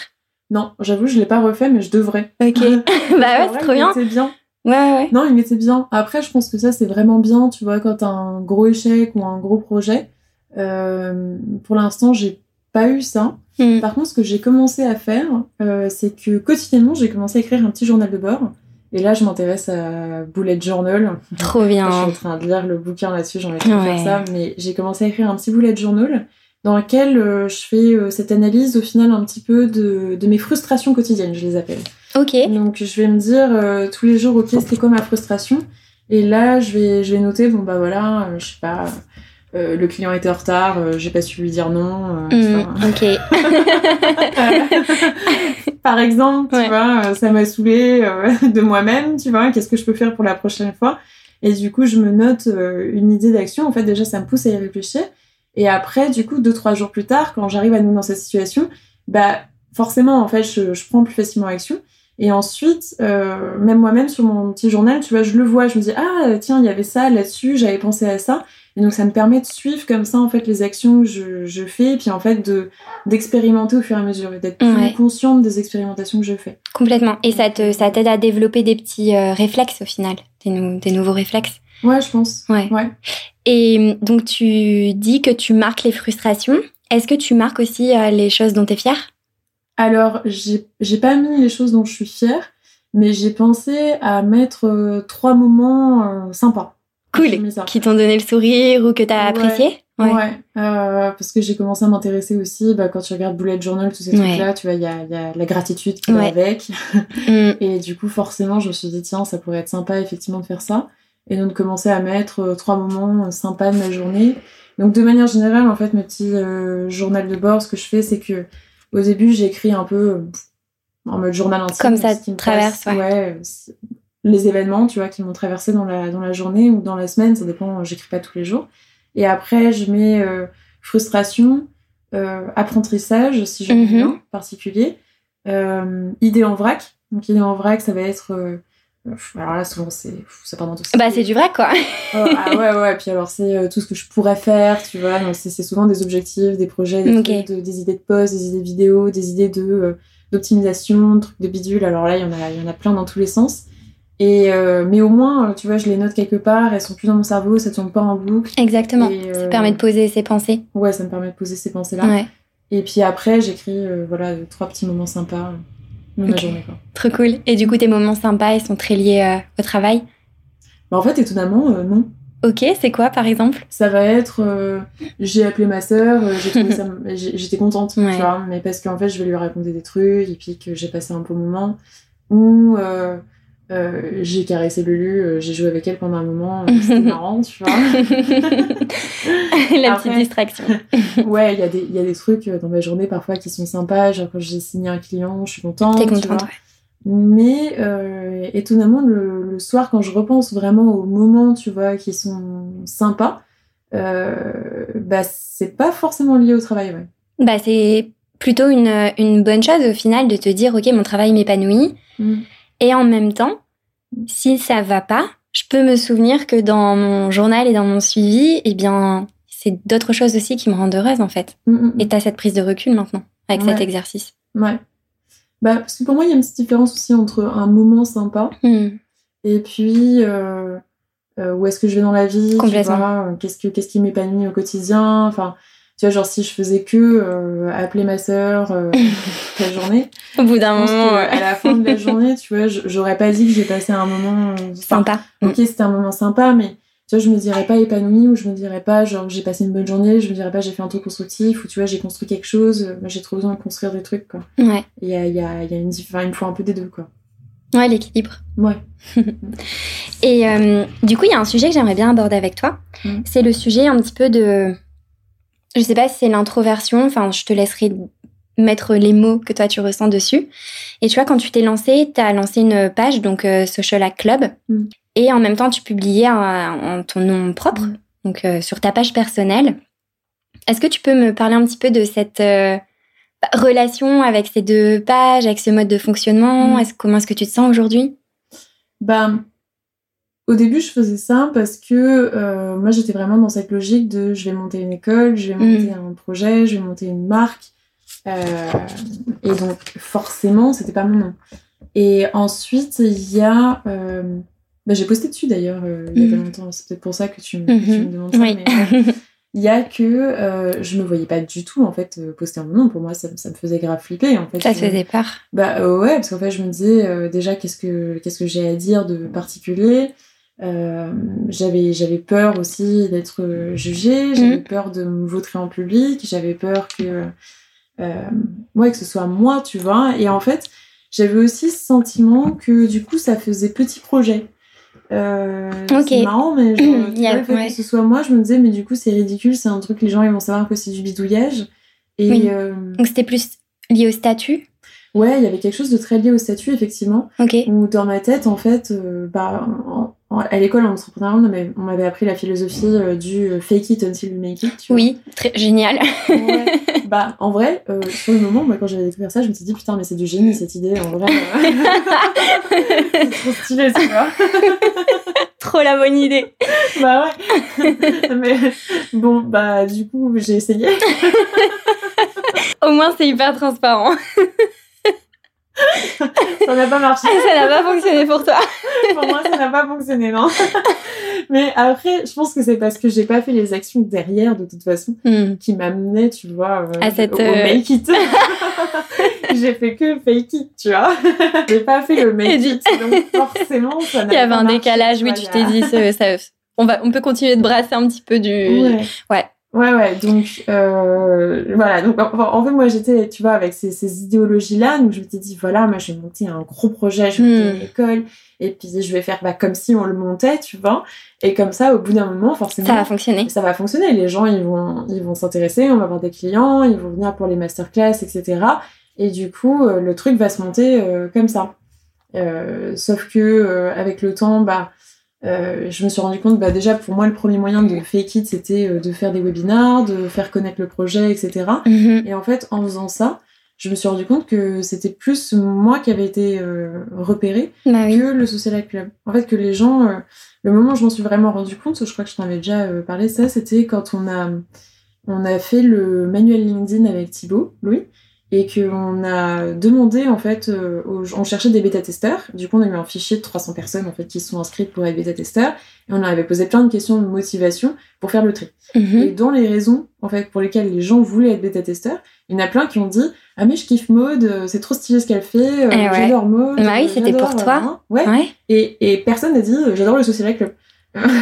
B: Non, j'avoue, je l'ai pas refait, mais je devrais.
A: Ok. [LAUGHS] [LAUGHS] bah ouais, c'est trop bien.
B: C'est bien.
A: Ouais, ouais, ouais.
B: Non, il m'était bien. Après, je pense que ça, c'est vraiment bien, tu vois, quand t'as un gros échec ou un gros projet. Euh, pour l'instant, j'ai pas eu ça.
A: Mm.
B: Par contre, ce que j'ai commencé à faire, euh, c'est que quotidiennement, j'ai commencé à écrire un petit journal de bord. Et là, je m'intéresse à Bullet Journal.
A: Trop
B: Je suis en
A: bien.
B: train de lire le bouquin là-dessus, j'ai envie de faire
A: Ouais.
B: ça. Mais j'ai commencé à écrire un petit bullet journal dans lequel euh, je fais euh, cette analyse au final un petit peu de, de mes frustrations quotidiennes, je les appelle.
A: Ok.
B: Donc je vais me dire euh, tous les jours, ok, c'était quoi ma frustration? Et là, je vais, je vais noter, bon bah voilà, je sais pas, euh, le client était en retard, euh, j'ai pas su lui dire non. euh,
A: Mm, [LAUGHS] ok. [LAUGHS]
B: Par exemple, tu
A: Ouais.
B: vois, ça m'a saoulé [LAUGHS] de moi-même, tu vois, qu'est-ce que je peux faire pour la prochaine fois? Et du coup, je me note une idée d'action. En fait, déjà, ça me pousse à y réfléchir. Et après, du coup, deux, trois jours plus tard, quand j'arrive à nous dans cette situation, bah, forcément, en fait, je, je prends plus facilement action. Et ensuite, même moi-même, sur mon petit journal, tu vois, je le vois, je me dis, ah, tiens, il y avait ça là-dessus, j'avais pensé à ça. Et donc, ça me permet de suivre comme ça, en fait, les actions que je, je fais, et puis, en fait, de d'expérimenter au fur et à mesure, et d'être plus
A: Ouais.
B: consciente des expérimentations que je fais.
A: Complètement. Et ça te, ça t'aide à développer des petits euh, réflexes au final, des, nou- des nouveaux réflexes?
B: Ouais, je pense.
A: Ouais.
B: Ouais.
A: Et donc tu dis que tu marques les frustrations. Est-ce que tu marques aussi euh, les choses dont tu es fière?
B: Alors, j'ai j'ai pas mis les choses dont je suis fière, mais j'ai pensé à mettre euh, trois moments sympas.
A: Cool. Qui t'ont donné le sourire ou que tu as
B: Ouais.
A: apprécié
B: Ouais, euh, parce que j'ai commencé à m'intéresser aussi, bah, quand tu regardes Bullet Journal, tous ces
A: Ouais.
B: trucs-là, tu vois, il y a, y a la gratitude qui va avec. [LAUGHS]
A: Mm.
B: Et du coup, forcément, je me suis dit, tiens, ça pourrait être sympa, effectivement, de faire ça. Et donc, de commencer à mettre euh, trois moments euh, sympas de ma journée. Donc, de manière générale, en fait, mes petits euh, journal de bord, ce que je fais, c'est que au début, j'écris un peu euh, en mode journal intime.
A: Comme ça
B: qui me
A: traverse,
B: passe, ouais, les événements, tu vois, qui m'ont traversé dans la, dans la journée ou dans la semaine, ça dépend, euh, j'écris pas tous les jours. Et après, je mets euh, frustration, euh, apprentissage, si j'en ai un particulier, euh, idée en vrac. Donc, idée en vrac, ça va être. alors là, souvent, c'est. Ça part dans tout ce
A: Bah c'est
B: est-
A: du vrai quoi.
B: Oh, ah ouais, ouais, puis alors c'est tout ce que je pourrais faire, tu vois. C'est souvent des objectifs, des projets, des,
A: Ok.
B: trucs de- des idées de posts, des idées vidéo, des idées de d'optimisation, trucs de bidule. Alors là, il y en a, il y en a plein dans tous les sens. Et euh, mais au moins, euh, tu vois, je les note quelque part, elles sont plus dans mon cerveau, ça tourne pas en boucle.
A: Exactement.
B: Et,
A: Ça
B: euh,
A: permet de poser ses pensées.
B: Ouais, ça me permet de poser ces pensées-là.
A: Ouais.
B: Et puis après, j'écris, euh, voilà, trois petits moments sympas. ma journée. Quoi.
A: Trop cool. Et du coup, tes moments sympas, ils sont très liés au travail?
B: Bah, En fait, étonnamment, non.
A: Ok, c'est quoi par exemple?
B: Ça va être, j'ai appelé ma sœur, [LAUGHS] j'étais contente, tu vois, mais parce qu'en fait, je vais lui raconter des trucs et puis que j'ai passé un bon moment. Ou euh, j'ai caressé Lulu, euh, j'ai joué avec elle pendant un moment, euh, [LAUGHS] c'était marrant, tu vois.
A: La petite distraction. [LAUGHS]
B: ouais, il y, a des, y a des trucs dans ma journée parfois qui sont sympas, genre quand j'ai signé un client, je suis contente.
A: T'es contente, ouais.
B: Mais étonnamment, le, le, soir, quand je repense vraiment aux moments, tu vois, qui sont sympas, bah c'est pas forcément lié au travail, ouais.
A: Bah c'est plutôt une, une bonne chose au final de te dire, ok, mon travail m'épanouit. Mm. Et en même temps, si ça va pas, je peux me souvenir que dans mon journal et dans mon suivi, eh bien, c'est d'autres choses aussi qui me rendent heureuse en fait. Mm, mm, mm. Et tu as cette prise de recul maintenant avec cet exercice.
B: Ouais. Bah, parce que pour moi, il y a une petite différence aussi entre un moment sympa et puis euh, euh, où est-ce que je vais dans la vie,
A: Complètement.
B: Qu'est-ce, que, qu'est-ce qui m'épanouit au quotidien. Enfin, tu vois, genre si je faisais que euh, appeler ma sœur euh, [LAUGHS] la journée.
A: Au bout d'un moment.
B: À la fin de la [LAUGHS] journée, tu vois, j'aurais pas dit que j'ai passé un moment
A: sympa.
B: Ok, c'était un moment sympa, mais tu vois, je me dirais pas épanouie ou je me dirais pas genre j'ai passé une bonne journée, je me dirais pas j'ai fait un truc constructif ou tu vois, j'ai construit quelque chose. Moi, j'ai trop besoin de construire des trucs, quoi.
A: Ouais.
B: Il y a, y, a, y a une, enfin, il me faut un peu des deux, quoi.
A: Ouais, l'équilibre.
B: Ouais. [LAUGHS]
A: Et euh, du coup, il y a un sujet que j'aimerais bien aborder avec toi. Mm. C'est le sujet un petit peu de je sais pas si c'est l'introversion, enfin, je te laisserai mettre les mots que toi tu ressens dessus. Et tu vois, quand tu t'es lancé, tu as lancé une page, donc euh, Social Hack Club, mm. et en même temps, tu publiais en, ton nom propre, mm. donc euh, sur ta page personnelle. Est-ce que tu peux me parler un petit peu de cette euh, relation avec ces deux pages, avec ce mode de fonctionnement? Mm. est-ce, Comment est-ce que tu te sens aujourd'hui?
B: Ben, au début, je faisais ça parce que euh, moi, j'étais vraiment dans cette logique de je vais monter une école, je vais monter mm. un projet, je vais monter une marque. Euh, et donc, forcément, c'était pas mon nom. Et ensuite, il y a. Euh, bah, j'ai posté dessus d'ailleurs il y a pas mm. longtemps, c'est peut-être pour ça que tu, me mm-hmm. demandes ça. Mais, il y a que je me voyais pas du tout en fait poster mon nom. Pour moi, ça, me faisait grave flipper. En fait,
A: ça te faisait peur
B: Bah ouais, parce qu'en fait, je me disais déjà qu'est-ce que qu'est-ce que j'ai à dire de particulier? Euh, j'avais j'avais peur aussi d'être jugée, j'avais mhm. peur de me vautrer en public, j'avais peur que euh, ouais que ce soit moi, tu vois. Et en fait, j'avais aussi ce sentiment que du coup ça faisait petit projet. Euh, C'est marrant, mais je, [CLEARS THROAT] le fait que ce soit moi, je me disais mais du coup c'est ridicule, c'est un truc les gens ils vont savoir que c'est du bidouillage.
A: Et euh, donc c'était plus lié au statut?
B: Ouais, il y avait quelque chose de très lié au statut, effectivement.
A: Ok.
B: Où dans ma tête, en fait, euh, bah, à l'école en entrepreneuriat, on m'avait appris la philosophie euh, du euh, fake it until you make it. Tu
A: oui, très génial. [LAUGHS]
B: Bah, en vrai, euh, sur le moment, moi, quand j'avais découvert ça, je me suis dit, putain, mais c'est du génie cette idée, en vrai. [LAUGHS] c'est trop stylé, tu vois. [LAUGHS]
A: trop la bonne idée.
B: bah ouais. mais bon, bah, du coup, j'ai essayé.
A: Au moins, c'est hyper transparent [LAUGHS]
B: ça n'a pas marché.
A: ça n'a pas fonctionné pour toi. [LAUGHS]
B: pour moi, ça n'a pas fonctionné, non. [LAUGHS] Mais après, je pense que c'est parce que j'ai pas fait les actions derrière, de toute façon, hmm. qui m'amenaient, tu vois,
A: euh, à cette,
B: au,
A: euh,
B: make it. j'ai fait que fake it, tu vois. j'ai pas fait le make it. Donc, forcément, ça n'a
A: Il y avait un décalage, oui, tu t'es dit, ça, on, va, on peut continuer de brasser un petit peu du.
B: Ouais.
A: ouais.
B: Ouais, ouais, donc euh, voilà. Donc en fait, moi j'étais, tu vois, avec ces, ces idéologies-là, donc je me suis dit, voilà, moi je vais monter un gros projet, je vais monter hmm. une école, et puis je vais faire bah, comme si on le montait, tu vois. Et comme ça, au bout d'un moment, forcément.
A: Ça va fonctionner.
B: Ça va fonctionner. Les gens, ils vont ils vont s'intéresser, on va avoir des clients, ils vont venir pour les masterclass, etc. Et du coup, euh, le truc va se monter euh, comme ça. Euh, sauf que avec le temps, bah euh, je me suis rendu compte, bah déjà pour moi le premier moyen de fake it c'était euh, de faire des webinars, de faire connaître le projet, etc.
A: Mhm.
B: Et en fait en faisant ça, je me suis rendu compte que c'était plus moi qui avait été euh, repérée
A: bah
B: que le Social Club. En fait que les gens, le moment où je m'en suis vraiment rendu compte, je crois que je t'en avais déjà parlé, ça c'était quand on a on a fait le manuel LinkedIn avec Thibaut, Louis. Et qu'on a demandé en fait, euh, on cherchait des bêta-testeurs. Du coup, on a eu un fichier de 300 personnes en fait qui sont inscrites pour être bêta-testeurs et on avait posé plein de questions de motivation pour faire le tri.
A: Mhm.
B: Et dans les raisons en fait pour lesquelles les gens voulaient être bêta-testeurs, il y en a plein qui ont dit ah mais je kiffe Maud, euh, c'est trop stylé ce qu'elle fait, euh,
A: Eh ouais.
B: j'adore Maud.
A: Bah oui,
B: euh,
A: c'était pour toi.
B: hein. Ouais.
A: Ouais.
B: Et, et personne n'a dit j'adore le social club.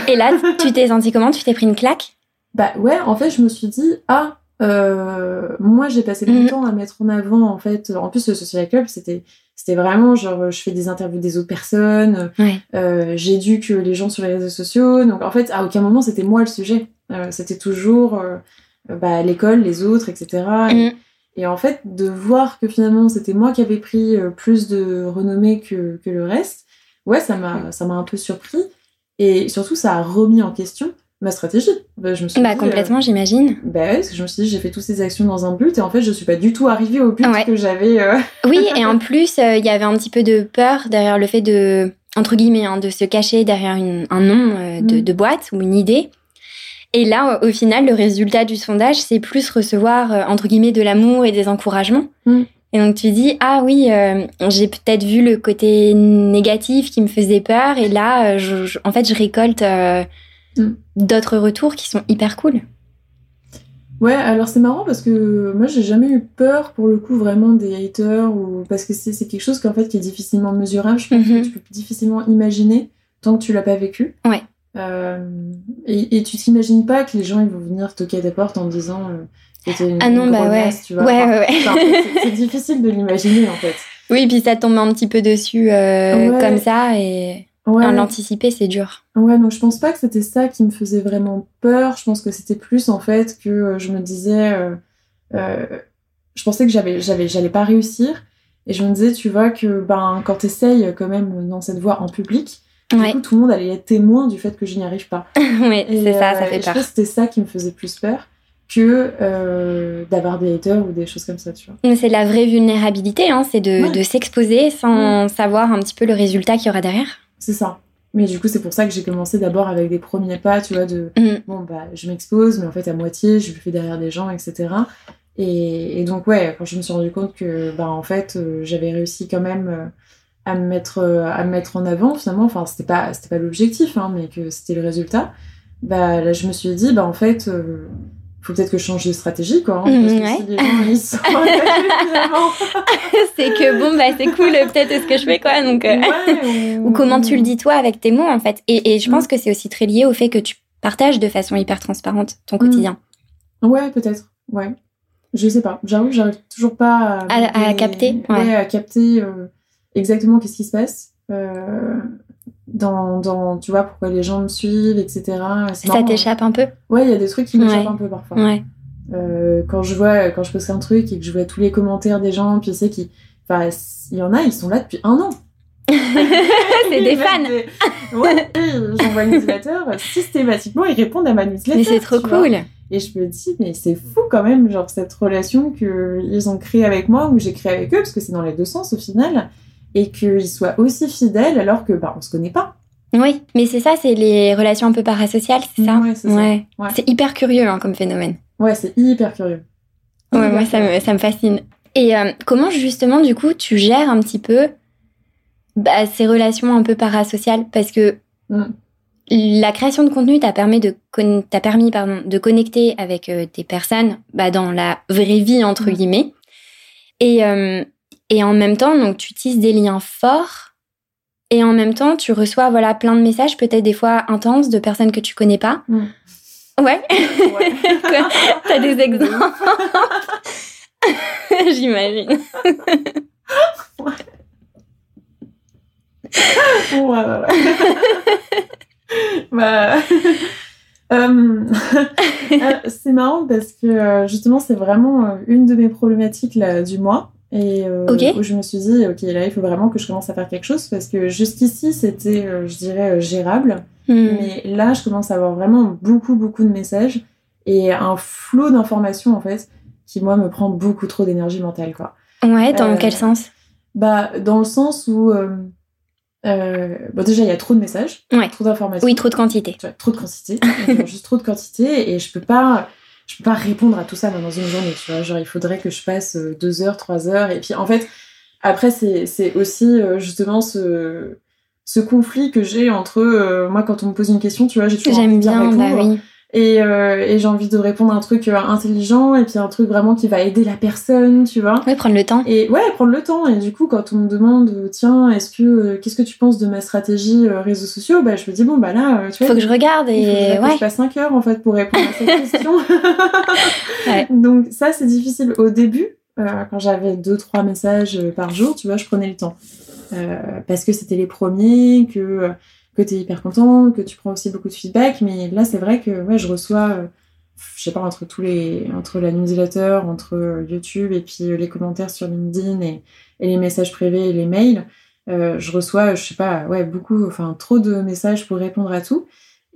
A: Et là, [LAUGHS] tu t'es senti comment? Tu t'es pris une claque?
B: Bah ouais, en fait, je me suis dit, ah, euh, moi j'ai passé
A: Mhm.
B: longtemps à mettre en avant, en fait, en plus le Social Club, c'était c'était vraiment genre, je fais des interviews des autres personnes,
A: Ouais.
B: euh, j'éduque les gens sur les réseaux sociaux, donc en fait, à aucun moment c'était moi le sujet. Euh, c'était toujours euh, bah, l'école, les autres, etc. Et,
A: Mhm.
B: et en fait, de voir que finalement c'était moi qui avais pris euh, plus de renommée que, que le reste, ouais, ça m'a ça m'a un peu surpris. Et surtout, ça a remis en question ma stratégie. Bah, je me suis
A: Bah
B: dit,
A: complètement, j'imagine.
B: euh, bah ouais, parce que je me suis dit, j'ai fait toutes ces actions dans un but, et en fait, je suis pas du tout arrivée au but
A: Ouais.
B: que j'avais. euh, [LAUGHS]
A: Oui, et en [LAUGHS] plus, euh, il y avait un petit peu de peur derrière le fait de, entre guillemets, hein, de se cacher derrière une- un nom euh, de,
B: Mm.
A: de boîte ou une idée. Et là, au final, le résultat du sondage, c'est plus recevoir, euh, entre guillemets, de l'amour et des encouragements.
B: Mm.
A: Et donc tu dis, ah oui, euh, j'ai peut-être vu le côté négatif qui me faisait peur, et là, euh, je- je- en fait, je récolte euh,
B: Mm.
A: d'autres retours qui sont hyper cool.
B: Ouais, alors c'est marrant parce que moi, j'ai jamais eu peur pour le coup vraiment des haters, ou parce que c'est quelque chose qu'en fait qui est difficilement mesurable. Je pense
A: Mhm.
B: que tu peux difficilement imaginer tant que tu l'as pas vécu.
A: Ouais.
B: Euh, et, et tu t'imagines pas que les gens ils vont venir toquer à ta porte en disant euh, que t'es une,
A: Ah non,
B: une
A: bah ouais.
B: tu vois.
A: Ouais,
B: Enfin,
A: ouais, ouais.
B: enfin, c'est- c'est difficile de l'imaginer en fait.
A: Oui, puis ça tombe un petit peu dessus euh,
B: Ouais.
A: comme ça, et
B: Ouais.
A: l'anticiper, c'est dur.
B: Ouais, donc je pense pas que c'était ça qui me faisait vraiment peur. Je pense que c'était plus en fait que euh, je me disais, euh, euh, je pensais que j'avais, j'avais, j'allais pas réussir. Et je me disais, tu vois, que ben, quand t'essayes quand même dans cette voie en public,
A: Ouais,
B: du coup, tout le monde allait être témoin du fait que je n'y arrive pas. [LAUGHS]
A: ouais
B: Et,
A: c'est ça, ça
B: et
A: fait
B: je
A: peur.
B: pense que c'était ça qui me faisait plus peur que euh, d'avoir des haters ou des choses comme ça, tu vois.
A: Mais c'est de la vraie vulnérabilité, hein, c'est de,
B: Ouais.
A: de s'exposer sans savoir un petit peu le résultat qu'il y aura derrière.
B: C'est ça. Mais du coup, c'est pour ça que j'ai commencé d'abord avec des premiers pas, tu vois, de
A: Mm.
B: bon, bah, je m'expose, mais en fait, à moitié, je le fais derrière des gens, etc. Et, et donc, ouais, quand je me suis rendu compte que, bah, en fait, euh, j'avais réussi quand même euh, à me mettre, euh, à me mettre en avant, finalement, enfin, c'était pas, c'était pas l'objectif, hein, mais que c'était le résultat, bah, là, je me suis dit, bah, en fait, faut peut-être que je change de stratégie, quoi. hein, parce que
A: ouais.
B: si finalement. [LAUGHS] [LAUGHS]
A: c'est que bon, bah c'est cool, peut-être ce que je fais quoi. Donc, euh,
B: Ouais, [LAUGHS]
A: ou comment tu le dis toi avec tes mots en fait. Et, et je pense que c'est aussi très lié au fait que tu partages de façon hyper transparente ton quotidien.
B: Ouais, peut-être. Ouais. Je sais pas. J'avoue que j'arrive toujours pas à,
A: À- à capter,
B: ouais. à capter euh, exactement qu'est-ce qui se passe. Euh, dans, dans, tu vois, pourquoi les gens me suivent, etc. C'est
A: Ça t'échappe un peu?
B: Ouais, il y a des trucs qui m'échappent
A: Ouais.
B: un peu parfois.
A: Ouais.
B: Euh, quand je vois, quand je poste un truc et que je vois tous les commentaires des gens, puis sais qui, enfin, il y en a, ils sont là depuis un an. [LAUGHS]
A: c'est des fans.
B: des- Ouais, j'envoie une newsletter, systématiquement, ils répondent à ma newsletter.
A: Mais c'est trop
B: vois.
A: cool.
B: Et je me dis, mais c'est fou quand même, genre cette relation qu'ils ont créée avec moi ou j'ai créée avec eux, parce que c'est dans les deux sens au final, et qu'ils soient aussi fidèles alors que bah, on se connaît pas.
A: Oui, mais c'est ça, c'est les relations un peu parasociales, c'est ça?
B: Ouais, c'est ça.
A: Ouais.
B: Ouais.
A: C'est hyper curieux hein, comme phénomène.
B: Ouais, c'est hyper curieux.
A: Ouais,
B: Hyper
A: moi, ça me, ça me fascine. Et euh, comment, justement, du coup, tu gères un petit peu bah, ces relations un peu parasociales? Parce que
B: Mm.
A: la création de contenu t'a permis, de, con- t'a permis pardon, de connecter avec euh, des personnes bah, dans la vraie vie, entre
B: Mm.
A: guillemets. Et, euh, et en même temps, donc, tu tisses des liens forts. Et en même temps, tu reçois voilà, plein de messages, peut-être des fois intenses, de personnes que tu connais pas.
B: Mm.
A: Ouais,
B: Ouais. [LAUGHS]
A: T'as des exemples [LAUGHS] J'imagine.
B: Ouais, ouais, ouais. [LAUGHS] bah, euh, euh, c'est marrant parce que euh, justement, c'est vraiment une de mes problématiques là, du mois. Et euh,
A: Ok.
B: où je me suis dit, ok, là, il faut vraiment que je commence à faire quelque chose parce que jusqu'ici, c'était, euh, je dirais, euh, gérable.
A: Hmm.
B: Mais là, je commence à avoir vraiment beaucoup, beaucoup de messages et un flot d'informations, en fait, qui, moi, me prend beaucoup trop d'énergie mentale, quoi.
A: Ouais, dans
B: Euh,
A: quel sens?
B: Bah, dans le sens où, bon, déjà, il y a trop de messages,
A: Ouais.
B: trop d'informations.
A: Oui, trop de quantité.
B: Tu vois, trop de quantité, [LAUGHS] juste trop de quantité, et je peux pas. Je peux pas répondre à tout ça dans une journée, tu vois. Genre, il faudrait que je passe euh, deux heures, trois heures. Et puis, en fait, après, c'est aussi euh, justement ce, ce conflit que j'ai entre euh, moi, quand on me pose une question, tu vois, j'ai toujours envie de bien, bah répondre. oui. Et, euh, et j'ai envie de répondre à un truc euh, intelligent et puis un truc vraiment qui va aider la personne, tu vois.
A: Ouais, prendre le temps.
B: Et ouais, prendre le temps. Et du coup, quand on me demande, tiens, est-ce que, qu'est-ce que tu penses de ma stratégie réseaux sociaux, bah, je me dis, bon, bah là, tu vois.
A: Faut que je regarde et
B: il
A: ouais.
B: Que je passe 5 heures, en fait, pour répondre à cette [LAUGHS] question. ouais. Donc, ça, c'est difficile. Au début, quand j'avais 2-3 messages par jour, tu vois, je prenais le temps. parce que c'était les premiers, que que tu es hyper content, que tu prends aussi beaucoup de feedback. Mais là, c'est vrai que ouais, je reçois, euh, je sais pas, entre tous les, entre la newsletter, entre euh, YouTube et puis euh, les commentaires sur LinkedIn et, les messages privés et les mails, je reçois, je sais pas, ouais, beaucoup, enfin, trop de messages pour répondre à tout.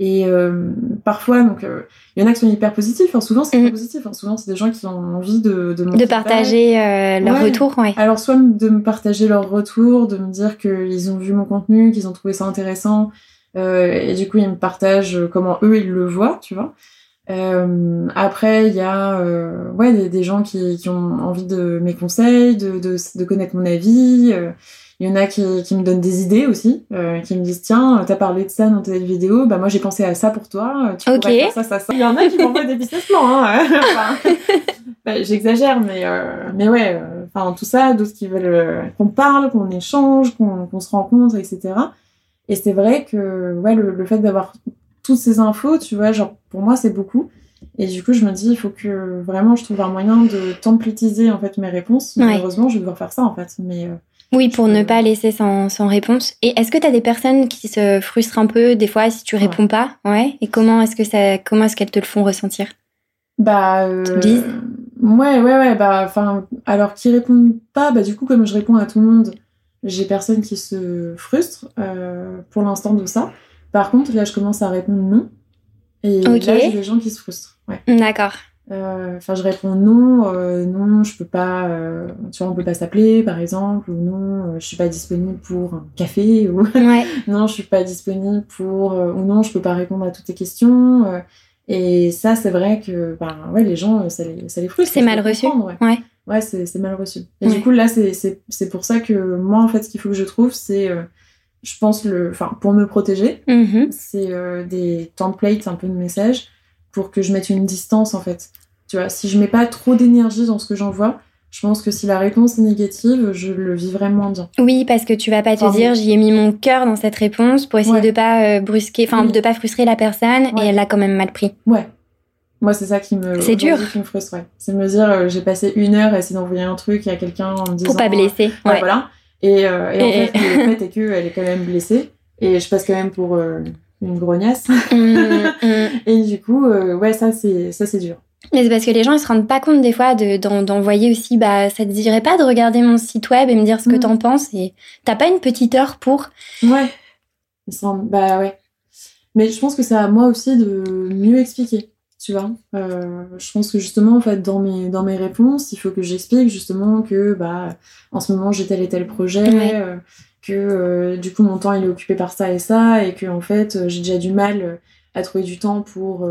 B: Et euh, parfois, donc, il euh, y en a qui sont hyper positifs. Enfin, souvent, c'est mm. positif. Hein. Souvent, c'est des gens qui ont envie de
A: de, de partager euh, leur retour. Ouais.
B: Alors, soit de me partager leur retour, de me dire qu'ils ont vu mon contenu, qu'ils ont trouvé ça intéressant, et du coup, ils me partagent comment eux ils le voient, tu vois. Après, il y a ouais des, des gens qui, qui, ont envie de mes conseils, de, de, de connaître mon avis. Il y en a qui, qui me donnent des idées aussi, euh, qui me disent tiens, t'as parlé de ça dans ta vidéo, bah moi j'ai pensé à ça pour toi, tu pourrais faire ça, ça, ça. Il y en a qui m'envoient des business plans, hein. [LAUGHS] enfin, bah, J'exagère, mais euh, mais ouais, euh, enfin tout ça, d'autres qui veulent euh, qu'on parle, qu'on échange, qu'on se rencontre, etc. Et c'est vrai que ouais, le, le fait d'avoir toutes ces infos, tu vois, genre pour moi c'est beaucoup. Et du coup, je me dis, il faut que vraiment je trouve un moyen de templatiser en fait mes réponses. Malheureusement, je vais devoir faire ça en fait, mais
A: oui, pour ne pas laisser sans, sans réponse. Et est-ce que tu as des personnes qui se frustrent un peu des fois si tu réponds pas? Ouais. Et comment est-ce que ça, comment est-ce qu'elles te le font ressentir?
B: Bah. Euh... Ouais, ouais, ouais. Bah, enfin, alors qui répondent pas, bah du coup, comme je réponds à tout le monde, j'ai personne qui se frustre euh, pour l'instant de ça. Par contre, là, je commence à répondre non. Et là, j'ai des gens qui se frustrent. Ouais.
A: D'accord.
B: Euh, enfin, je réponds non, euh, non, je peux pas, euh, tu vois, on peut pas s'appeler, par exemple, ou non, je suis pas disponible pour un café, ou [LAUGHS] non, je suis pas disponible pour, ou non, je peux pas répondre à toutes tes questions. et ça, c'est vrai que, ben, ouais, les gens, ça les, ça les frustre.
A: C'est mal reçu.
B: Ouais, ouais. ouais c'est mal reçu. Et du coup, là, c'est pour ça que moi, en fait, ce qu'il faut que je trouve, c'est je pense le enfin pour me protéger mm-hmm. c'est des templates un peu de messages pour que je mette une distance en fait. Tu vois, si je mets pas trop d'énergie dans ce que j'envoie, je pense que si la réponse est négative, je le vivrai moins bien.
A: Oui, parce que tu vas pas te dire j'y ai mis mon cœur dans cette réponse pour essayer de pas euh, brusquer, enfin de pas frustrer la personne et elle l'a quand même mal pris.
B: Ouais. Moi, c'est ça qui me.
A: C'est dur.
B: Qui me frustre, ouais. C'est me dire euh, j'ai passé une heure à essayer d'envoyer un truc à quelqu'un en me disant.
A: Pour pas blesser.
B: ouais. voilà. Et, euh, et, en fait, le [LAUGHS] fait est qu'elle est quand même blessée et je passe quand même pour une grognasse. Mm, mm. [LAUGHS] et du coup, euh, ouais, ça c'est ça c'est dur.
A: Mais c'est parce que les gens ils se rendent pas compte des fois d'envoyer aussi, bah ça te dirait pas de regarder mon site web et me dire ce que mm. t'en penses et t'as pas une petite heure pour.
B: Ouais. Bah ouais. Mais je pense que c'est à moi aussi de mieux expliquer. Tu vois, euh, je pense que justement, en fait, dans mes, dans mes réponses, il faut que j'explique justement que, bah, en ce moment, j'ai tel et tel projet, euh, que euh, du coup mon temps il est occupé par ça et ça et que en fait euh, j'ai déjà du mal euh, à trouver du temps pour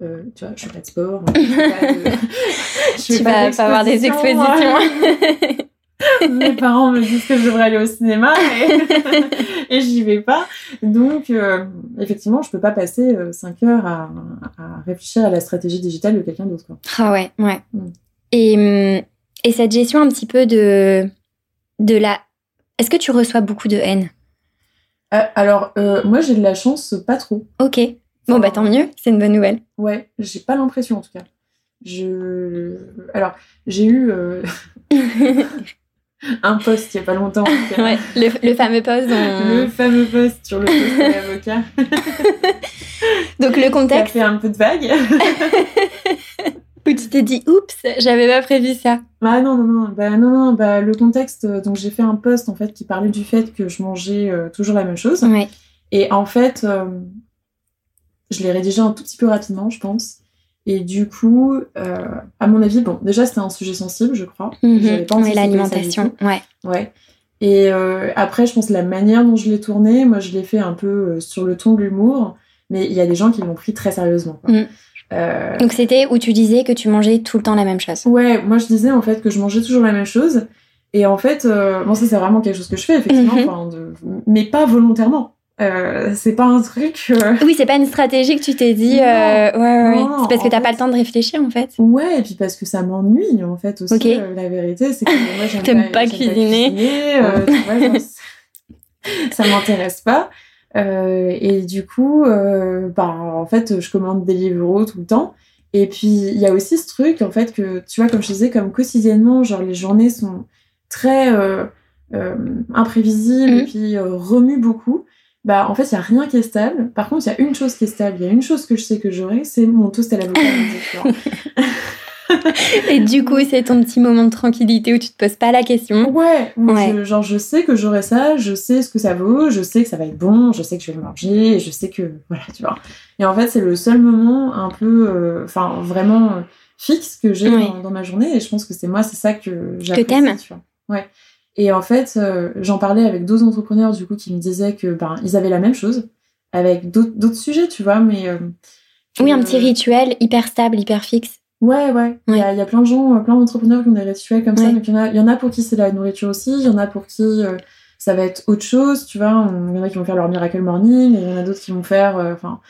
B: tu vois je fais pas de sport
A: je [LAUGHS] [LAUGHS] tu vas pas avoir des expositions [LAUGHS] [LAUGHS]
B: mes parents me disent que je devrais aller au cinéma [LAUGHS] et, j'y vais pas donc effectivement je peux pas passer 5 heures à, réfléchir à la stratégie digitale de quelqu'un d'autre
A: ah ouais ouais mm. et, hum, et cette gestion un petit peu de de la est-ce que tu reçois beaucoup de haine?
B: Euh, Alors, euh, moi, j'ai de la chance, pas trop.
A: Ok. Bon, bah tant mieux, c'est une bonne nouvelle.
B: Ouais, j'ai pas l'impression en tout cas. Je. Alors, j'ai eu. Euh, [LAUGHS] [LAUGHS] un post il y a pas longtemps.
A: ouais, le, fameux post. [LAUGHS]
B: Le fameux post sur le poste de l'avocat. [LAUGHS]
A: Donc le contexte.
B: Ça fait un peu de vague.
A: Où tu t'es dit, oups, j'avais pas prévu ça.
B: Ah non, non, non, bah non, non, bah le contexte, euh, donc j'ai fait un post en fait qui parlait du fait que je mangeais euh, toujours la même chose.
A: Ouais.
B: Et en fait, euh, je l'ai rédigé un tout petit peu rapidement, je pense. Et du coup, à mon avis, bon, déjà c'était un sujet sensible, je crois.
A: Mm -hmm. pas l'alimentation, ouais.
B: Ouais. Et après, je pense la manière dont je l'ai tourné, moi je l'ai fait un peu sur le ton de l'humour, mais il y a des gens qui l'ont pris très sérieusement. Quoi. Mm. Euh,
A: Donc c'était où tu disais que tu mangeais tout le temps la même chose.
B: Ouais, moi je disais en fait que je mangeais toujours la même chose. Et en fait, euh, bon, ça c'est vraiment quelque chose que je fais, effectivement,
A: Mhm.
B: de- mais pas volontairement. Euh, c'est pas un truc. euh,
A: Oui, c'est pas une stratégie que tu t'es dit.
B: Non.
A: euh, ouais, ouais, C'est parce que t'as pas le temps de réfléchir en fait.
B: Ouais, et puis parce que ça m'ennuie en fait aussi. La vérité, c'est que moi j'aime
A: pas
B: j'aime
A: cuisiner.
B: vois, genre, [LAUGHS] ça m'intéresse pas. Et du coup, bah, en fait, je commande Deliveroo tout le temps. Et puis, il y a aussi ce truc, en fait, que tu vois, comme je disais, comme quotidiennement, genre les journées sont très imprévisibles et puis euh, remuent beaucoup. Bah, en fait, il y a rien qui est stable. Par contre, il y a une chose qui est stable. Il y a une chose que je sais que j'aurai, c'est mon toast à tu vois. [LAUGHS]
A: Et du coup, c'est ton petit moment de tranquillité où tu te poses pas la question.
B: Ouais,
A: Ouais.
B: je- genre je sais que j'aurai ça, je sais ce que ça vaut, je sais que ça va être bon, je sais que je vais le manger, je sais que voilà, tu vois. Et en fait, c'est le seul moment un peu, euh, enfin vraiment euh, fixe que j'ai dans, dans ma journée, et je pense que c'est moi, c'est ça que j'apprécie.
A: t'aimes.
B: tu vois. Ouais. Et en fait, euh, j'en parlais avec d'autres entrepreneurs du coup qui me disaient que ben ils avaient la même chose avec d'autres sujets, tu vois, mais euh,
A: Oui, un petit rituel hyper stable, hyper fixe.
B: Ouais, ouais. Il y, a, il y a plein de gens, plein d'entrepreneurs qui ont des rituels comme ça. Donc, il y, en a, il y en a pour qui c'est la nourriture aussi. Il y en a pour qui euh, ça va être autre chose, tu vois. Il y en a qui vont faire leur miracle morning, et il y en a d'autres qui vont faire, enfin,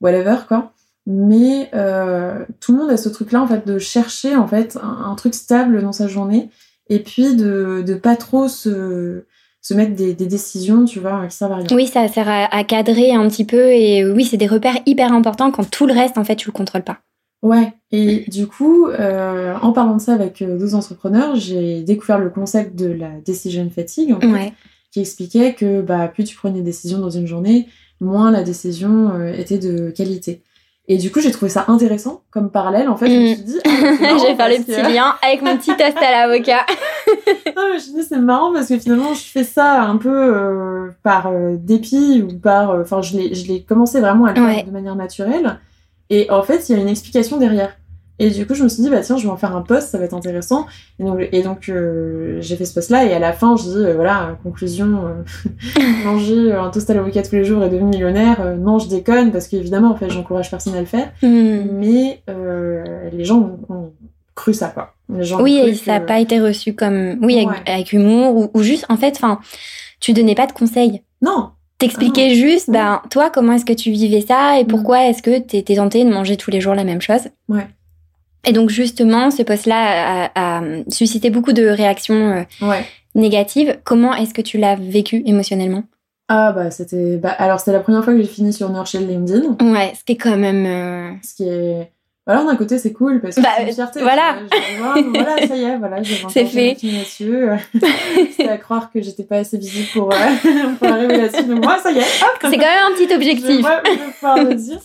B: whatever, quoi. Mais tout le monde a ce truc-là, en fait, de chercher, en fait, un, un truc stable dans sa journée. Et puis, de, de pas trop se, se mettre des, des décisions, tu vois, qui servent à rien.
A: Oui, ça sert à, à cadrer un petit peu et oui, c'est des repères hyper importants quand tout le reste, en fait, tu le contrôles pas.
B: Ouais, et du coup, euh, en parlant de ça avec euh, d'autres entrepreneurs, j'ai découvert le concept de la decision fatigue, en fait,
A: Ouais.
B: qui expliquait que bah, plus tu prenais des décisions dans une journée, moins la décision euh, était de qualité. Et du coup, j'ai trouvé ça intéressant comme parallèle. En fait, je me
A: Mm.
B: suis dit, ah,
A: Je vais faire le petit
B: que-
A: lien avec mon petit toast à l'avocat. [LAUGHS] [LAUGHS]
B: Non, mais je me suis dit, c'est marrant parce que finalement, je fais ça un peu euh, par euh, dépit ou par. euh, Enfin, je l'ai je l'ai commencé vraiment à le faire
A: Ouais.
B: de manière naturelle. Et en fait, il y a une explication derrière. Et du coup, je me suis dit, bah tiens, je vais en faire un post, ça va être intéressant. Et donc, et donc euh, j'ai fait ce post-là. Et à la fin, je dis, euh, voilà, conclusion, euh, [LAUGHS] manger un toast à l'avocat tous les jours et devenir millionnaire. non, je déconne parce qu'évidemment, en fait, j'encourage personne à le faire.
A: Hmm.
B: Mais les gens ont, ont cru ça, quoi. Les gens ont
A: Oui, et ça n'a
B: que-
A: pas été reçu comme. Oui, avec,
B: Ouais.
A: avec humour ou, ou juste, en fait, enfin, tu donnais pas de conseils.
B: Non,
A: T'expliquais juste,
B: Ouais.
A: ben, toi, comment est-ce que tu vivais ça et pourquoi est-ce que t'étais tentée de manger tous les jours la même chose?
B: Ouais.
A: Et donc, justement, ce post-là a, a suscité beaucoup de réactions euh,
B: ouais.
A: négatives. Comment est-ce que tu l'as vécu émotionnellement?
B: Ah bah c'était bah, alors c'était la première fois que j'ai fini sur Nurshell LinkedIn
A: Ouais, c'était quand même. euh,
B: ce qui est alors d'un côté c'est cool parce que
A: Bah,
B: c'est une fierté
A: voilà.
B: vois. Ah, voilà ça y est voilà j'ai [LAUGHS] 20
A: C'est fait.
B: c'était [LAUGHS] à croire que j'étais pas assez visible pour, euh, [LAUGHS] pour arriver là-dessus donc moi ça y est
A: C'est quand même un petit
B: je
A: objectif.
B: je le dire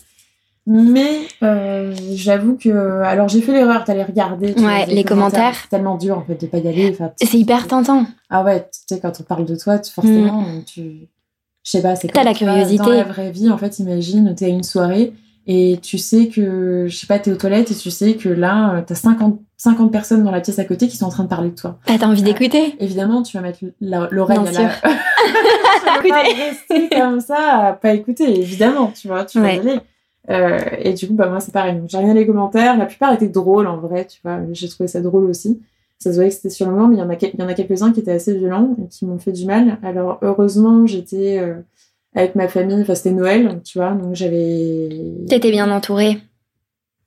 B: mais euh, j'avoue que alors j'ai fait l'erreur d'aller regarder
A: Ouais, les commentaires.
B: c'est tellement dur en fait de pas y aller enfin,
A: C'est hyper tentant.
B: Ah ouais, tu sais, quand on parle de toi, forcément, tu. Je sais pas, c'est
A: Mm. T'as
B: comme,
A: la curiosité.
B: Dans la vraie vie, en fait, imagine, t'es à une soirée et tu sais que, je sais pas, t'es aux toilettes et tu sais que là, euh, t'as 50, 50 personnes dans la pièce à côté qui sont en train de parler de toi.
A: Ah, t'as envie d'écouter?
B: Évidemment, tu vas mettre l'oreille à la. [LAUGHS] tu peux pas rester comme ça à pas écouter, évidemment, tu vois, tu vas y aller. Euh, et du coup, bah, moi, c'est pareil. J'ai regardé les commentaires. La plupart étaient drôles, en vrai, tu vois. J'ai trouvé ça drôle aussi. Ça se voyait que c'était sur le moment, mais il y en a, il y en a quelques-uns qui étaient assez violents et qui m'ont fait du mal. Alors, heureusement, j'étais euh, avec ma famille. Enfin, c'était Noël, tu vois. Donc, j'avais.
A: T'étais bien entourée.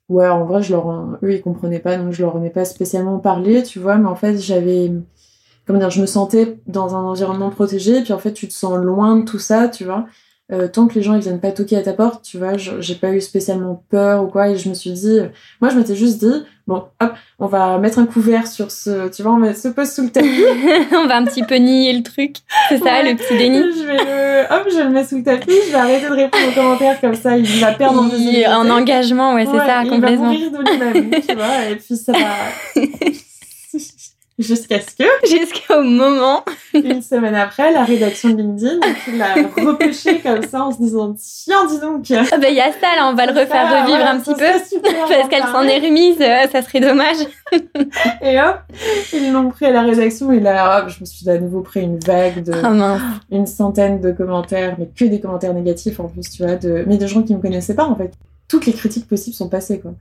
B: Ouais, en vrai, je leur, eux, ils comprenaient pas, donc je leur en ai pas spécialement parlé, tu vois, mais en fait, j'avais, comment dire, je me sentais dans un environnement protégé, puis en fait, tu te sens loin de tout ça, tu vois. Euh, tant que les gens ils viennent pas toquer à ta porte, tu vois, j'ai pas eu spécialement peur ou quoi, et je me suis dit, moi je m'étais juste dit, bon, hop, on va mettre un couvert sur ce, tu vois, on mettre ce poste sous le tapis, [LAUGHS]
A: On va un petit peu nier le truc. C'est ça,
B: Ouais.
A: le petit déni.
B: je vais le, hop, je le mets sous le tapis, je vais arrêter de répondre aux commentaires comme ça, il va perdre en
A: Il-. En engagement, ouais, c'est
B: Ouais,
A: ça,
B: il
A: complètement.
B: va mourir de lui-même, tu vois, et puis ça va. [LAUGHS] Jusqu'à ce que, [LAUGHS]
A: Jusqu'au moment.
B: une semaine après, la rédaction de LinkedIn l'a [LAUGHS] repêché comme ça en se disant Tiens, dis donc
A: Ah bah, il y a ça, là, on va le refaire
B: Ça,
A: revivre
B: voilà,
A: un petit peu.
B: super [LAUGHS]
A: Parce qu'elle s'en est remise, euh, ça serait dommage.
B: Et hop, ils l'ont pris à la rédaction, et là, hop, je me suis à nouveau pris une vague de
A: mince.
B: une centaine de commentaires, mais que des commentaires négatifs en plus, tu vois, de... mais de gens qui me connaissaient pas en fait. toutes les critiques possibles sont passées, quoi.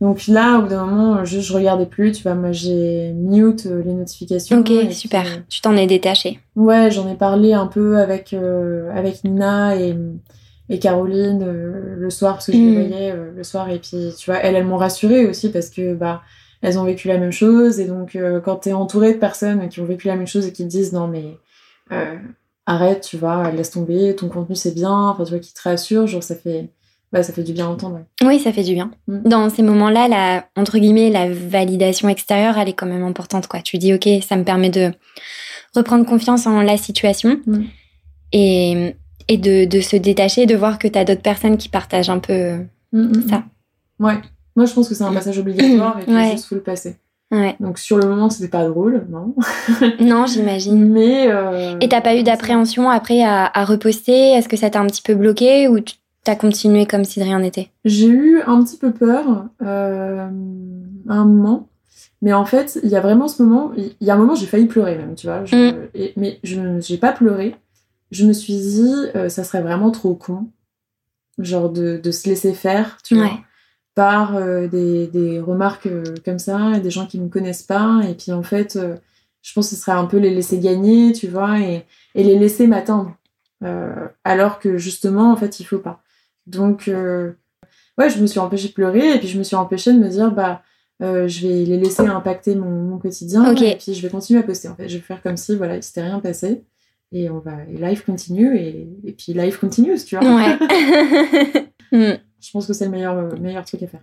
B: Donc là, au bout d'un moment, je, je regardais plus, tu vois, moi j'ai mute euh, les notifications.
A: Ok, super.
B: puis, euh,
A: Tu t'en es détaché.
B: Ouais, j'en ai parlé un peu avec, euh, avec Nina et, et Caroline euh, le soir, parce que je les
A: Mm.
B: voyais euh, le soir. Et puis, tu vois, elles, elles m'ont rassurée aussi parce que, bah, elles ont vécu la même chose. Et donc, euh, quand t'es entouré de personnes qui ont vécu la même chose et qui te disent, non, mais euh, arrête, tu vois, laisse tomber, ton contenu c'est bien, enfin, tu vois, qui te rassurent, genre, ça fait, bah, ça fait du bien à entendre. ouais.
A: Oui, ça fait du bien.
B: Mm.
A: Dans ces moments-là, la, entre guillemets, la validation extérieure, elle est quand même importante, quoi. Tu dis, ok, ça me permet de reprendre confiance en la situation
B: Mm.
A: et, et de, de se détacher, de voir que tu as d'autres personnes qui partagent un peu.
B: Mm,
A: Ça.
B: Ouais. Moi, je pense que c'est un passage obligatoire et [CLEARS THROAT] qu'il
A: Ouais.
B: juste faut le passer.
A: Ouais.
B: Donc, sur le moment, c'était pas drôle, non? [LAUGHS]
A: Non, j'imagine.
B: Mais. euh,
A: Et t'as pas eu d'appréhension après à, à reposter? Est-ce que ça t'a un petit peu bloqué ou tu t'as continué comme si de rien n'était
B: J'ai eu un petit peu peur euh, à un moment. Mais en fait, il y a vraiment ce moment. Il y a un moment, j'ai failli pleurer même, tu vois. Je-
A: Mm.
B: et- mais je n'ai pas pleuré. Je me suis dit, euh, ça serait vraiment trop con. Genre de, de se laisser faire, tu vois. Par euh, des, des remarques comme ça et des gens qui ne me connaissent pas. Et puis en fait, je pense que ce serait un peu les laisser gagner, tu vois, et, et les laisser m'atteindre. Euh, alors que justement, en fait, il faut pas. Donc, euh, ouais, je me suis empêchée de pleurer et puis je me suis empêchée de me dire, bah, euh, je vais les laisser impacter mon, mon quotidien et puis je vais continuer à poster. En fait, je vais faire comme si, voilà, il s'était rien passé. Et on va, et life continue et, et puis life continues, tu vois.
A: Ouais. [LAUGHS] [LAUGHS] Mm.
B: Je pense que c'est le meilleur, euh, meilleur truc à faire.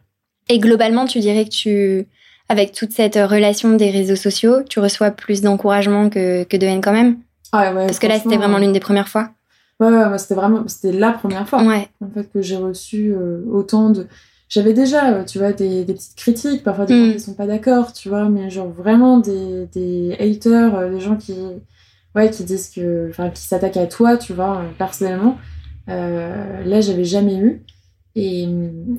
A: Et globalement, tu dirais que tu, avec toute cette relation des réseaux sociaux, tu reçois plus d'encouragement que, que de haine quand même?
B: Ah ouais,
A: Parce que là, c'était vraiment l'une des premières fois.
B: Ouais, ouais, c'était vraiment, c'était la première fois
A: Ouais.
B: en fait que j'ai reçu euh, autant de. J'avais déjà, euh, tu vois, des, des petites critiques, parfois des
A: Mm.
B: gens qui sont pas d'accord, tu vois, mais genre vraiment des, des haters, euh, des gens qui, ouais, qui disent que, enfin, qui s'attaquent à toi, tu vois, personnellement. Euh, là, j'avais jamais eu. Et,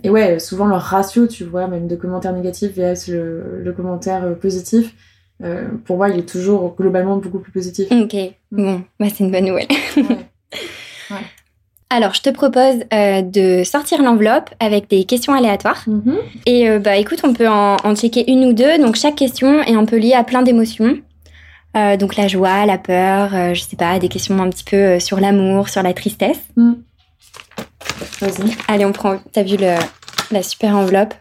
B: et ouais, souvent leur ratio, tu vois, même de commentaires négatifs vs le, le commentaire positif, euh, pour moi, il est toujours globalement beaucoup plus positif.
A: Ok. Bon, bah, c'est une bonne nouvelle.
B: Ouais. [LAUGHS]
A: Alors, je te propose euh, de sortir l'enveloppe avec des questions aléatoires.
B: Mhm.
A: Et euh, bah écoute, on peut en, en checker une ou deux. Donc chaque question est un peu liée à plein d'émotions. Euh, donc la joie, la peur, euh, je sais pas, des questions un petit peu euh, sur l'amour, sur la tristesse.
B: Vas-y.
A: Allez, on prend. T'as vu le, la super enveloppe?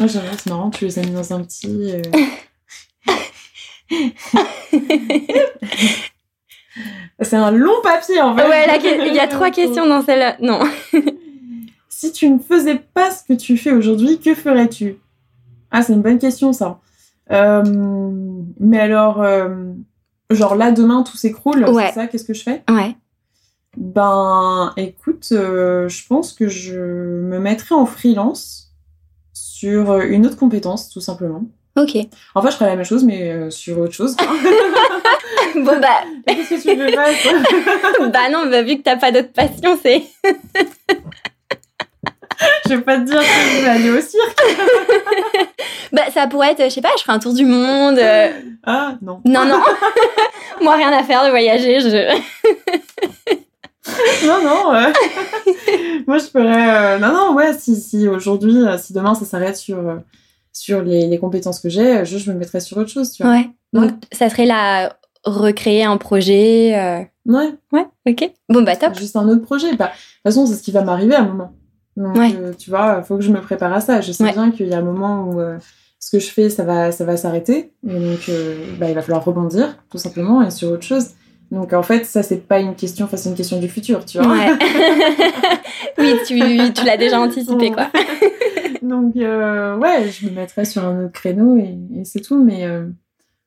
B: Ouais, j'aime bien, c'est marrant, tu les as mis dans un petit. [LAUGHS] [LAUGHS] c'est un long papier en fait.
A: Ouais, il y a [LAUGHS] trois questions dans celle-là. Non. [LAUGHS]
B: Si tu ne faisais pas ce que tu fais aujourd'hui, que ferais-tu? Ah, c'est une bonne question ça. Euh, mais alors, euh, genre là, demain, tout s'écroule,
A: Ouais.
B: c'est ça Qu'est-ce que je fais?
A: Ouais.
B: Ben, écoute, euh, je pense que je me mettrais en freelance sur une autre compétence, tout simplement.
A: Ok.
B: En fait, je ferais la même chose, mais euh, sur autre chose. [LAUGHS]
A: bon bah,
B: Qu'est-ce que tu veux faire [LAUGHS]
A: bah non, bah, vu que t'as pas d'autre passion, c'est. [LAUGHS]
B: Je vais pas te dire que je vais aller au cirque.
A: Bah ça pourrait être, je sais pas, je ferai un tour du monde. euh,
B: Ah, non.
A: Non non. Moi rien à faire de voyager. Je.
B: Non, non. euh, Moi, je ferais. Non, non, ouais, si, si aujourd'hui, si demain ça s'arrête sur, sur les, les compétences que j'ai, je, je me mettrais sur autre chose, tu vois.
A: Ouais. Donc ça serait là recréer un projet. euh,
B: Ouais,
A: Ouais. Ok. Bon bah top.
B: juste un autre projet. Bah, de toute façon, c'est ce qui va m'arriver à un moment. Donc,
A: Ouais.
B: euh, tu vois, faut que je me prépare à ça. Je sais
A: Ouais.
B: bien qu'il y a un moment où euh, ce que je fais, ça va, ça va s'arrêter. Et donc, bah, il va falloir rebondir, tout simplement, et sur autre chose. Donc, en fait, ça, c'est pas une question, enfin, c'est une question du futur, tu vois.
A: Ouais. [LAUGHS] oui, tu, tu l'as déjà anticipé quoi. [LAUGHS]
B: Donc, euh, ouais, je me mettrais sur un autre créneau et, et c'est tout. Mais euh,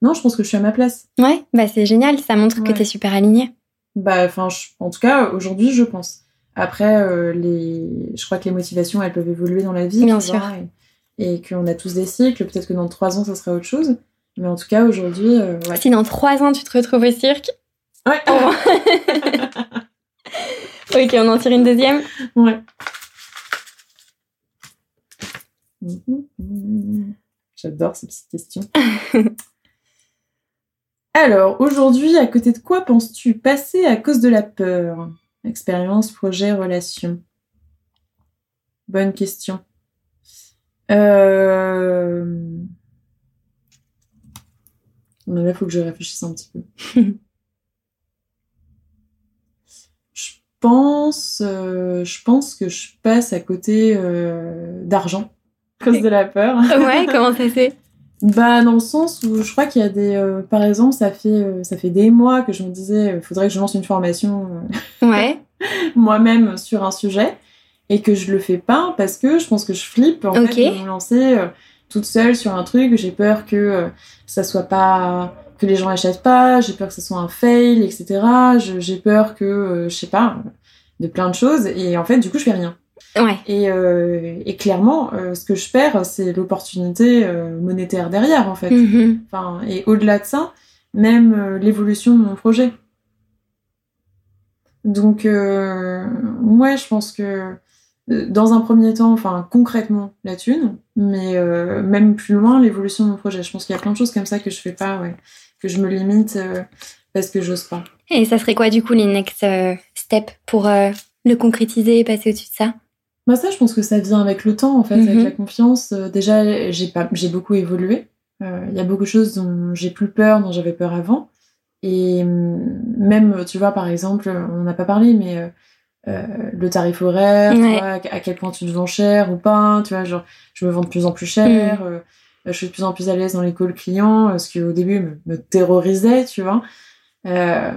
B: non, je pense que je suis à ma place.
A: Ouais, bah c'est génial, ça montre que
B: Ouais.
A: t'es super aligné.
B: Bah, enfin, en tout cas, aujourd'hui, je pense. Après, euh, les... je crois que les motivations, elles peuvent évoluer dans la vie.
A: Bien
B: tu
A: sûr.
B: vois, et, et qu'on a tous des cycles. Peut-être que dans trois ans, ça sera autre chose. Mais en tout cas, aujourd'hui, ouais.
A: Si dans trois ans tu te retrouves au cirque.
B: Ouais. [LAUGHS] [LAUGHS]
A: Ok, on en tire une deuxième.
B: ouais. J'adore ces petites questions. [LAUGHS] Alors, aujourd'hui, à côté de quoi penses-tu passer à cause de la peur? Expérience, projet, relation bonne question. Euh... Là, il faut que je réfléchisse un petit peu. [LAUGHS] je pense, euh, je pense que je passe à côté euh, d'argent cause de la peur. [LAUGHS]
A: ouais, comment ça fait [LAUGHS]
B: Bah dans le sens où je crois qu'il y a des, euh, par exemple, ça fait ça fait des mois que je me disais, il faudrait que je lance une formation. [LAUGHS]
A: ouais.
B: moi-même sur un sujet et que je le fais pas parce que je pense que je flippe en fait de me lancer toute seule sur un truc. J'ai peur que ça soit pas que les gens achètent pas, j'ai peur que ça soit un fail, etc. J'ai peur que, euh, je sais pas, de plein de choses. Et en fait, du coup, je fais rien.
A: Ouais.
B: Et, euh, et clairement, euh, ce que je perds, c'est l'opportunité monétaire derrière, en fait.
A: Mm-hmm.
B: Enfin, et au-delà de ça, même l'évolution de mon projet. Donc, ouais, je pense que dans un premier temps, enfin concrètement la thune, mais même plus loin l'évolution de mon projet. Je pense qu'il y a plein de choses comme ça que je fais pas, ouais que je me limite euh, parce que j'ose pas.
A: Et ça serait quoi du coup les next euh, steps pour euh, le concrétiser et passer au-dessus de ça?
B: Bah ça, je pense que ça vient avec le temps, en fait, avec mhm. la confiance. déjà, j'ai pas, j'ai beaucoup évolué. Il y a beaucoup de choses dont j'ai plus peur, dont j'avais peur avant. Et mm, même, tu vois, par exemple, on n'a pas parlé, mais le tarif horaire, à quel point tu te vends cher ou pas, tu vois, genre, je me vends de plus en plus cher. Mhm je suis de plus en plus à l'aise dans les calls clients, euh, ce qui au début me, terrorisait, tu vois. Euh,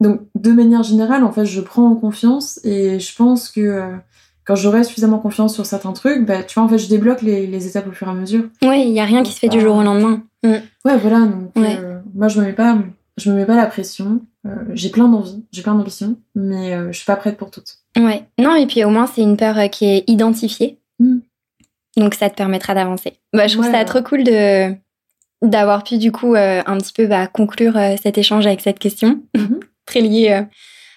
B: donc, de manière générale, en fait, je prends en confiance et je pense que euh, quand j'aurai suffisamment confiance sur certains trucs, bah, tu vois, en fait, je débloque les, étapes au fur et à mesure.
A: Oui, il n'y a rien qui se fait du jour au lendemain.
B: Mm. Ouais, voilà. Donc, moi, je me mets pas, je me mets pas la pression. j'ai plein d'envie, j'ai plein d'ambitions, mais je suis pas prête pour toutes.
A: Ouais. Non, et puis au moins, c'est une peur qui est identifiée. Mm. Donc ça te permettra d'avancer. Bah, je trouve ça trop cool de d'avoir pu du coup euh, un petit peu bah, conclure euh, cet échange avec cette question, mhm. [LAUGHS] très liée euh,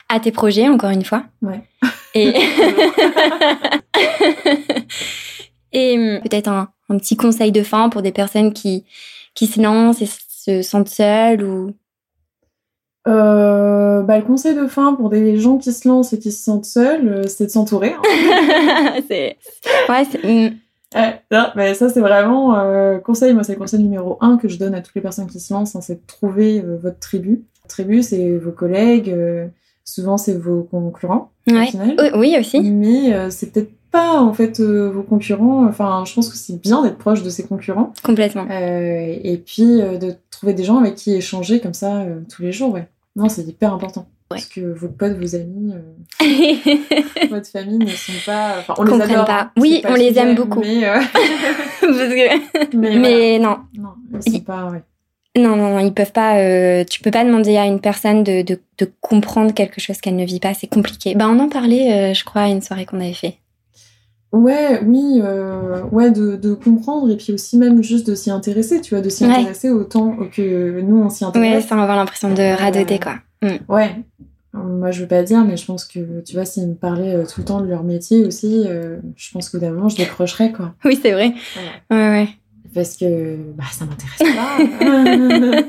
A: à tes projets encore une fois.
B: Ouais. [LAUGHS]
A: Et, [LAUGHS] [LAUGHS] et hum, peut-être un, un, petit conseil de fin pour des personnes qui qui se lancent et se sentent seules ou?
B: bah, le conseil de fin pour des gens qui se lancent et qui se sentent seuls, c'est de s'entourer.
A: Hein. [LAUGHS] c'est ouais, hum,
B: mais ça, c'est vraiment euh, conseil. Moi, c'est le conseil numéro un que je donne à toutes les personnes qui se lancent, hein, c'est de trouver euh, votre tribu. tribu, c'est vos collègues, euh, souvent c'est vos concurrents.
A: Oui, aussi.
B: Mais c'est peut-être pas en fait vos concurrents. Enfin, je pense que c'est bien d'être proche de ses concurrents.
A: Complètement.
B: et puis de trouver des gens avec qui échanger comme ça tous les jours. Ouais. Non, c'est hyper important. Parce que vos potes, vos amis, euh, [LAUGHS] votre famille ne sont pas. Enfin, on les adore. Pas.
A: Oui, on les aime beaucoup.
B: Mais, euh, [LAUGHS] [LAUGHS]
A: mais, non.
B: Non, ils sont pas. Ouais.
A: Non, non, non, ils peuvent pas. Euh, tu peux pas demander à une personne de, de, de comprendre quelque chose qu'elle ne vit pas. C'est compliqué. Bah, on en parlait, je crois, à une soirée qu'on avait fait.
B: Ouais, oui, ouais, de, de, comprendre et puis aussi même juste de s'y intéresser, tu vois, de s'y intéresser autant que nous on s'y intéresse.
A: Ouais, sans avoir l'impression de radoter, quoi.
B: Mm. Ouais. Moi, je veux pas dire, mais je pense que, tu vois, s'ils me parlaient euh, tout le temps de leur métier aussi, euh, je pense que d'un moment, je décrocherais, quoi. [LAUGHS]
A: Oui, c'est vrai. Ouais, ouais.
B: Parce que, bah, ça m'intéresse pas.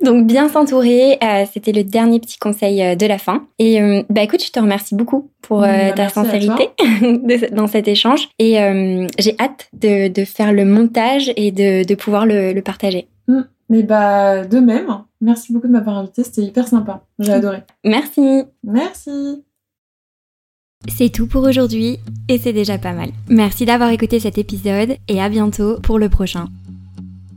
B: [LAUGHS]
A: Donc, bien s'entourer, euh, c'était le dernier petit conseil de la fin. Et, bah, écoute, je te remercie beaucoup pour bah, ta sincérité [LAUGHS] dans cet échange. Et j'ai hâte de, de, faire le montage et de, de pouvoir le, le partager.
B: Mm. Mais bah, de même, merci beaucoup de m'avoir invité, c'était hyper sympa. J'ai adoré.
A: Merci.
B: Merci.
C: C'est tout pour aujourd'hui et c'est déjà pas mal. Merci d'avoir écouté cet épisode et à bientôt pour le prochain.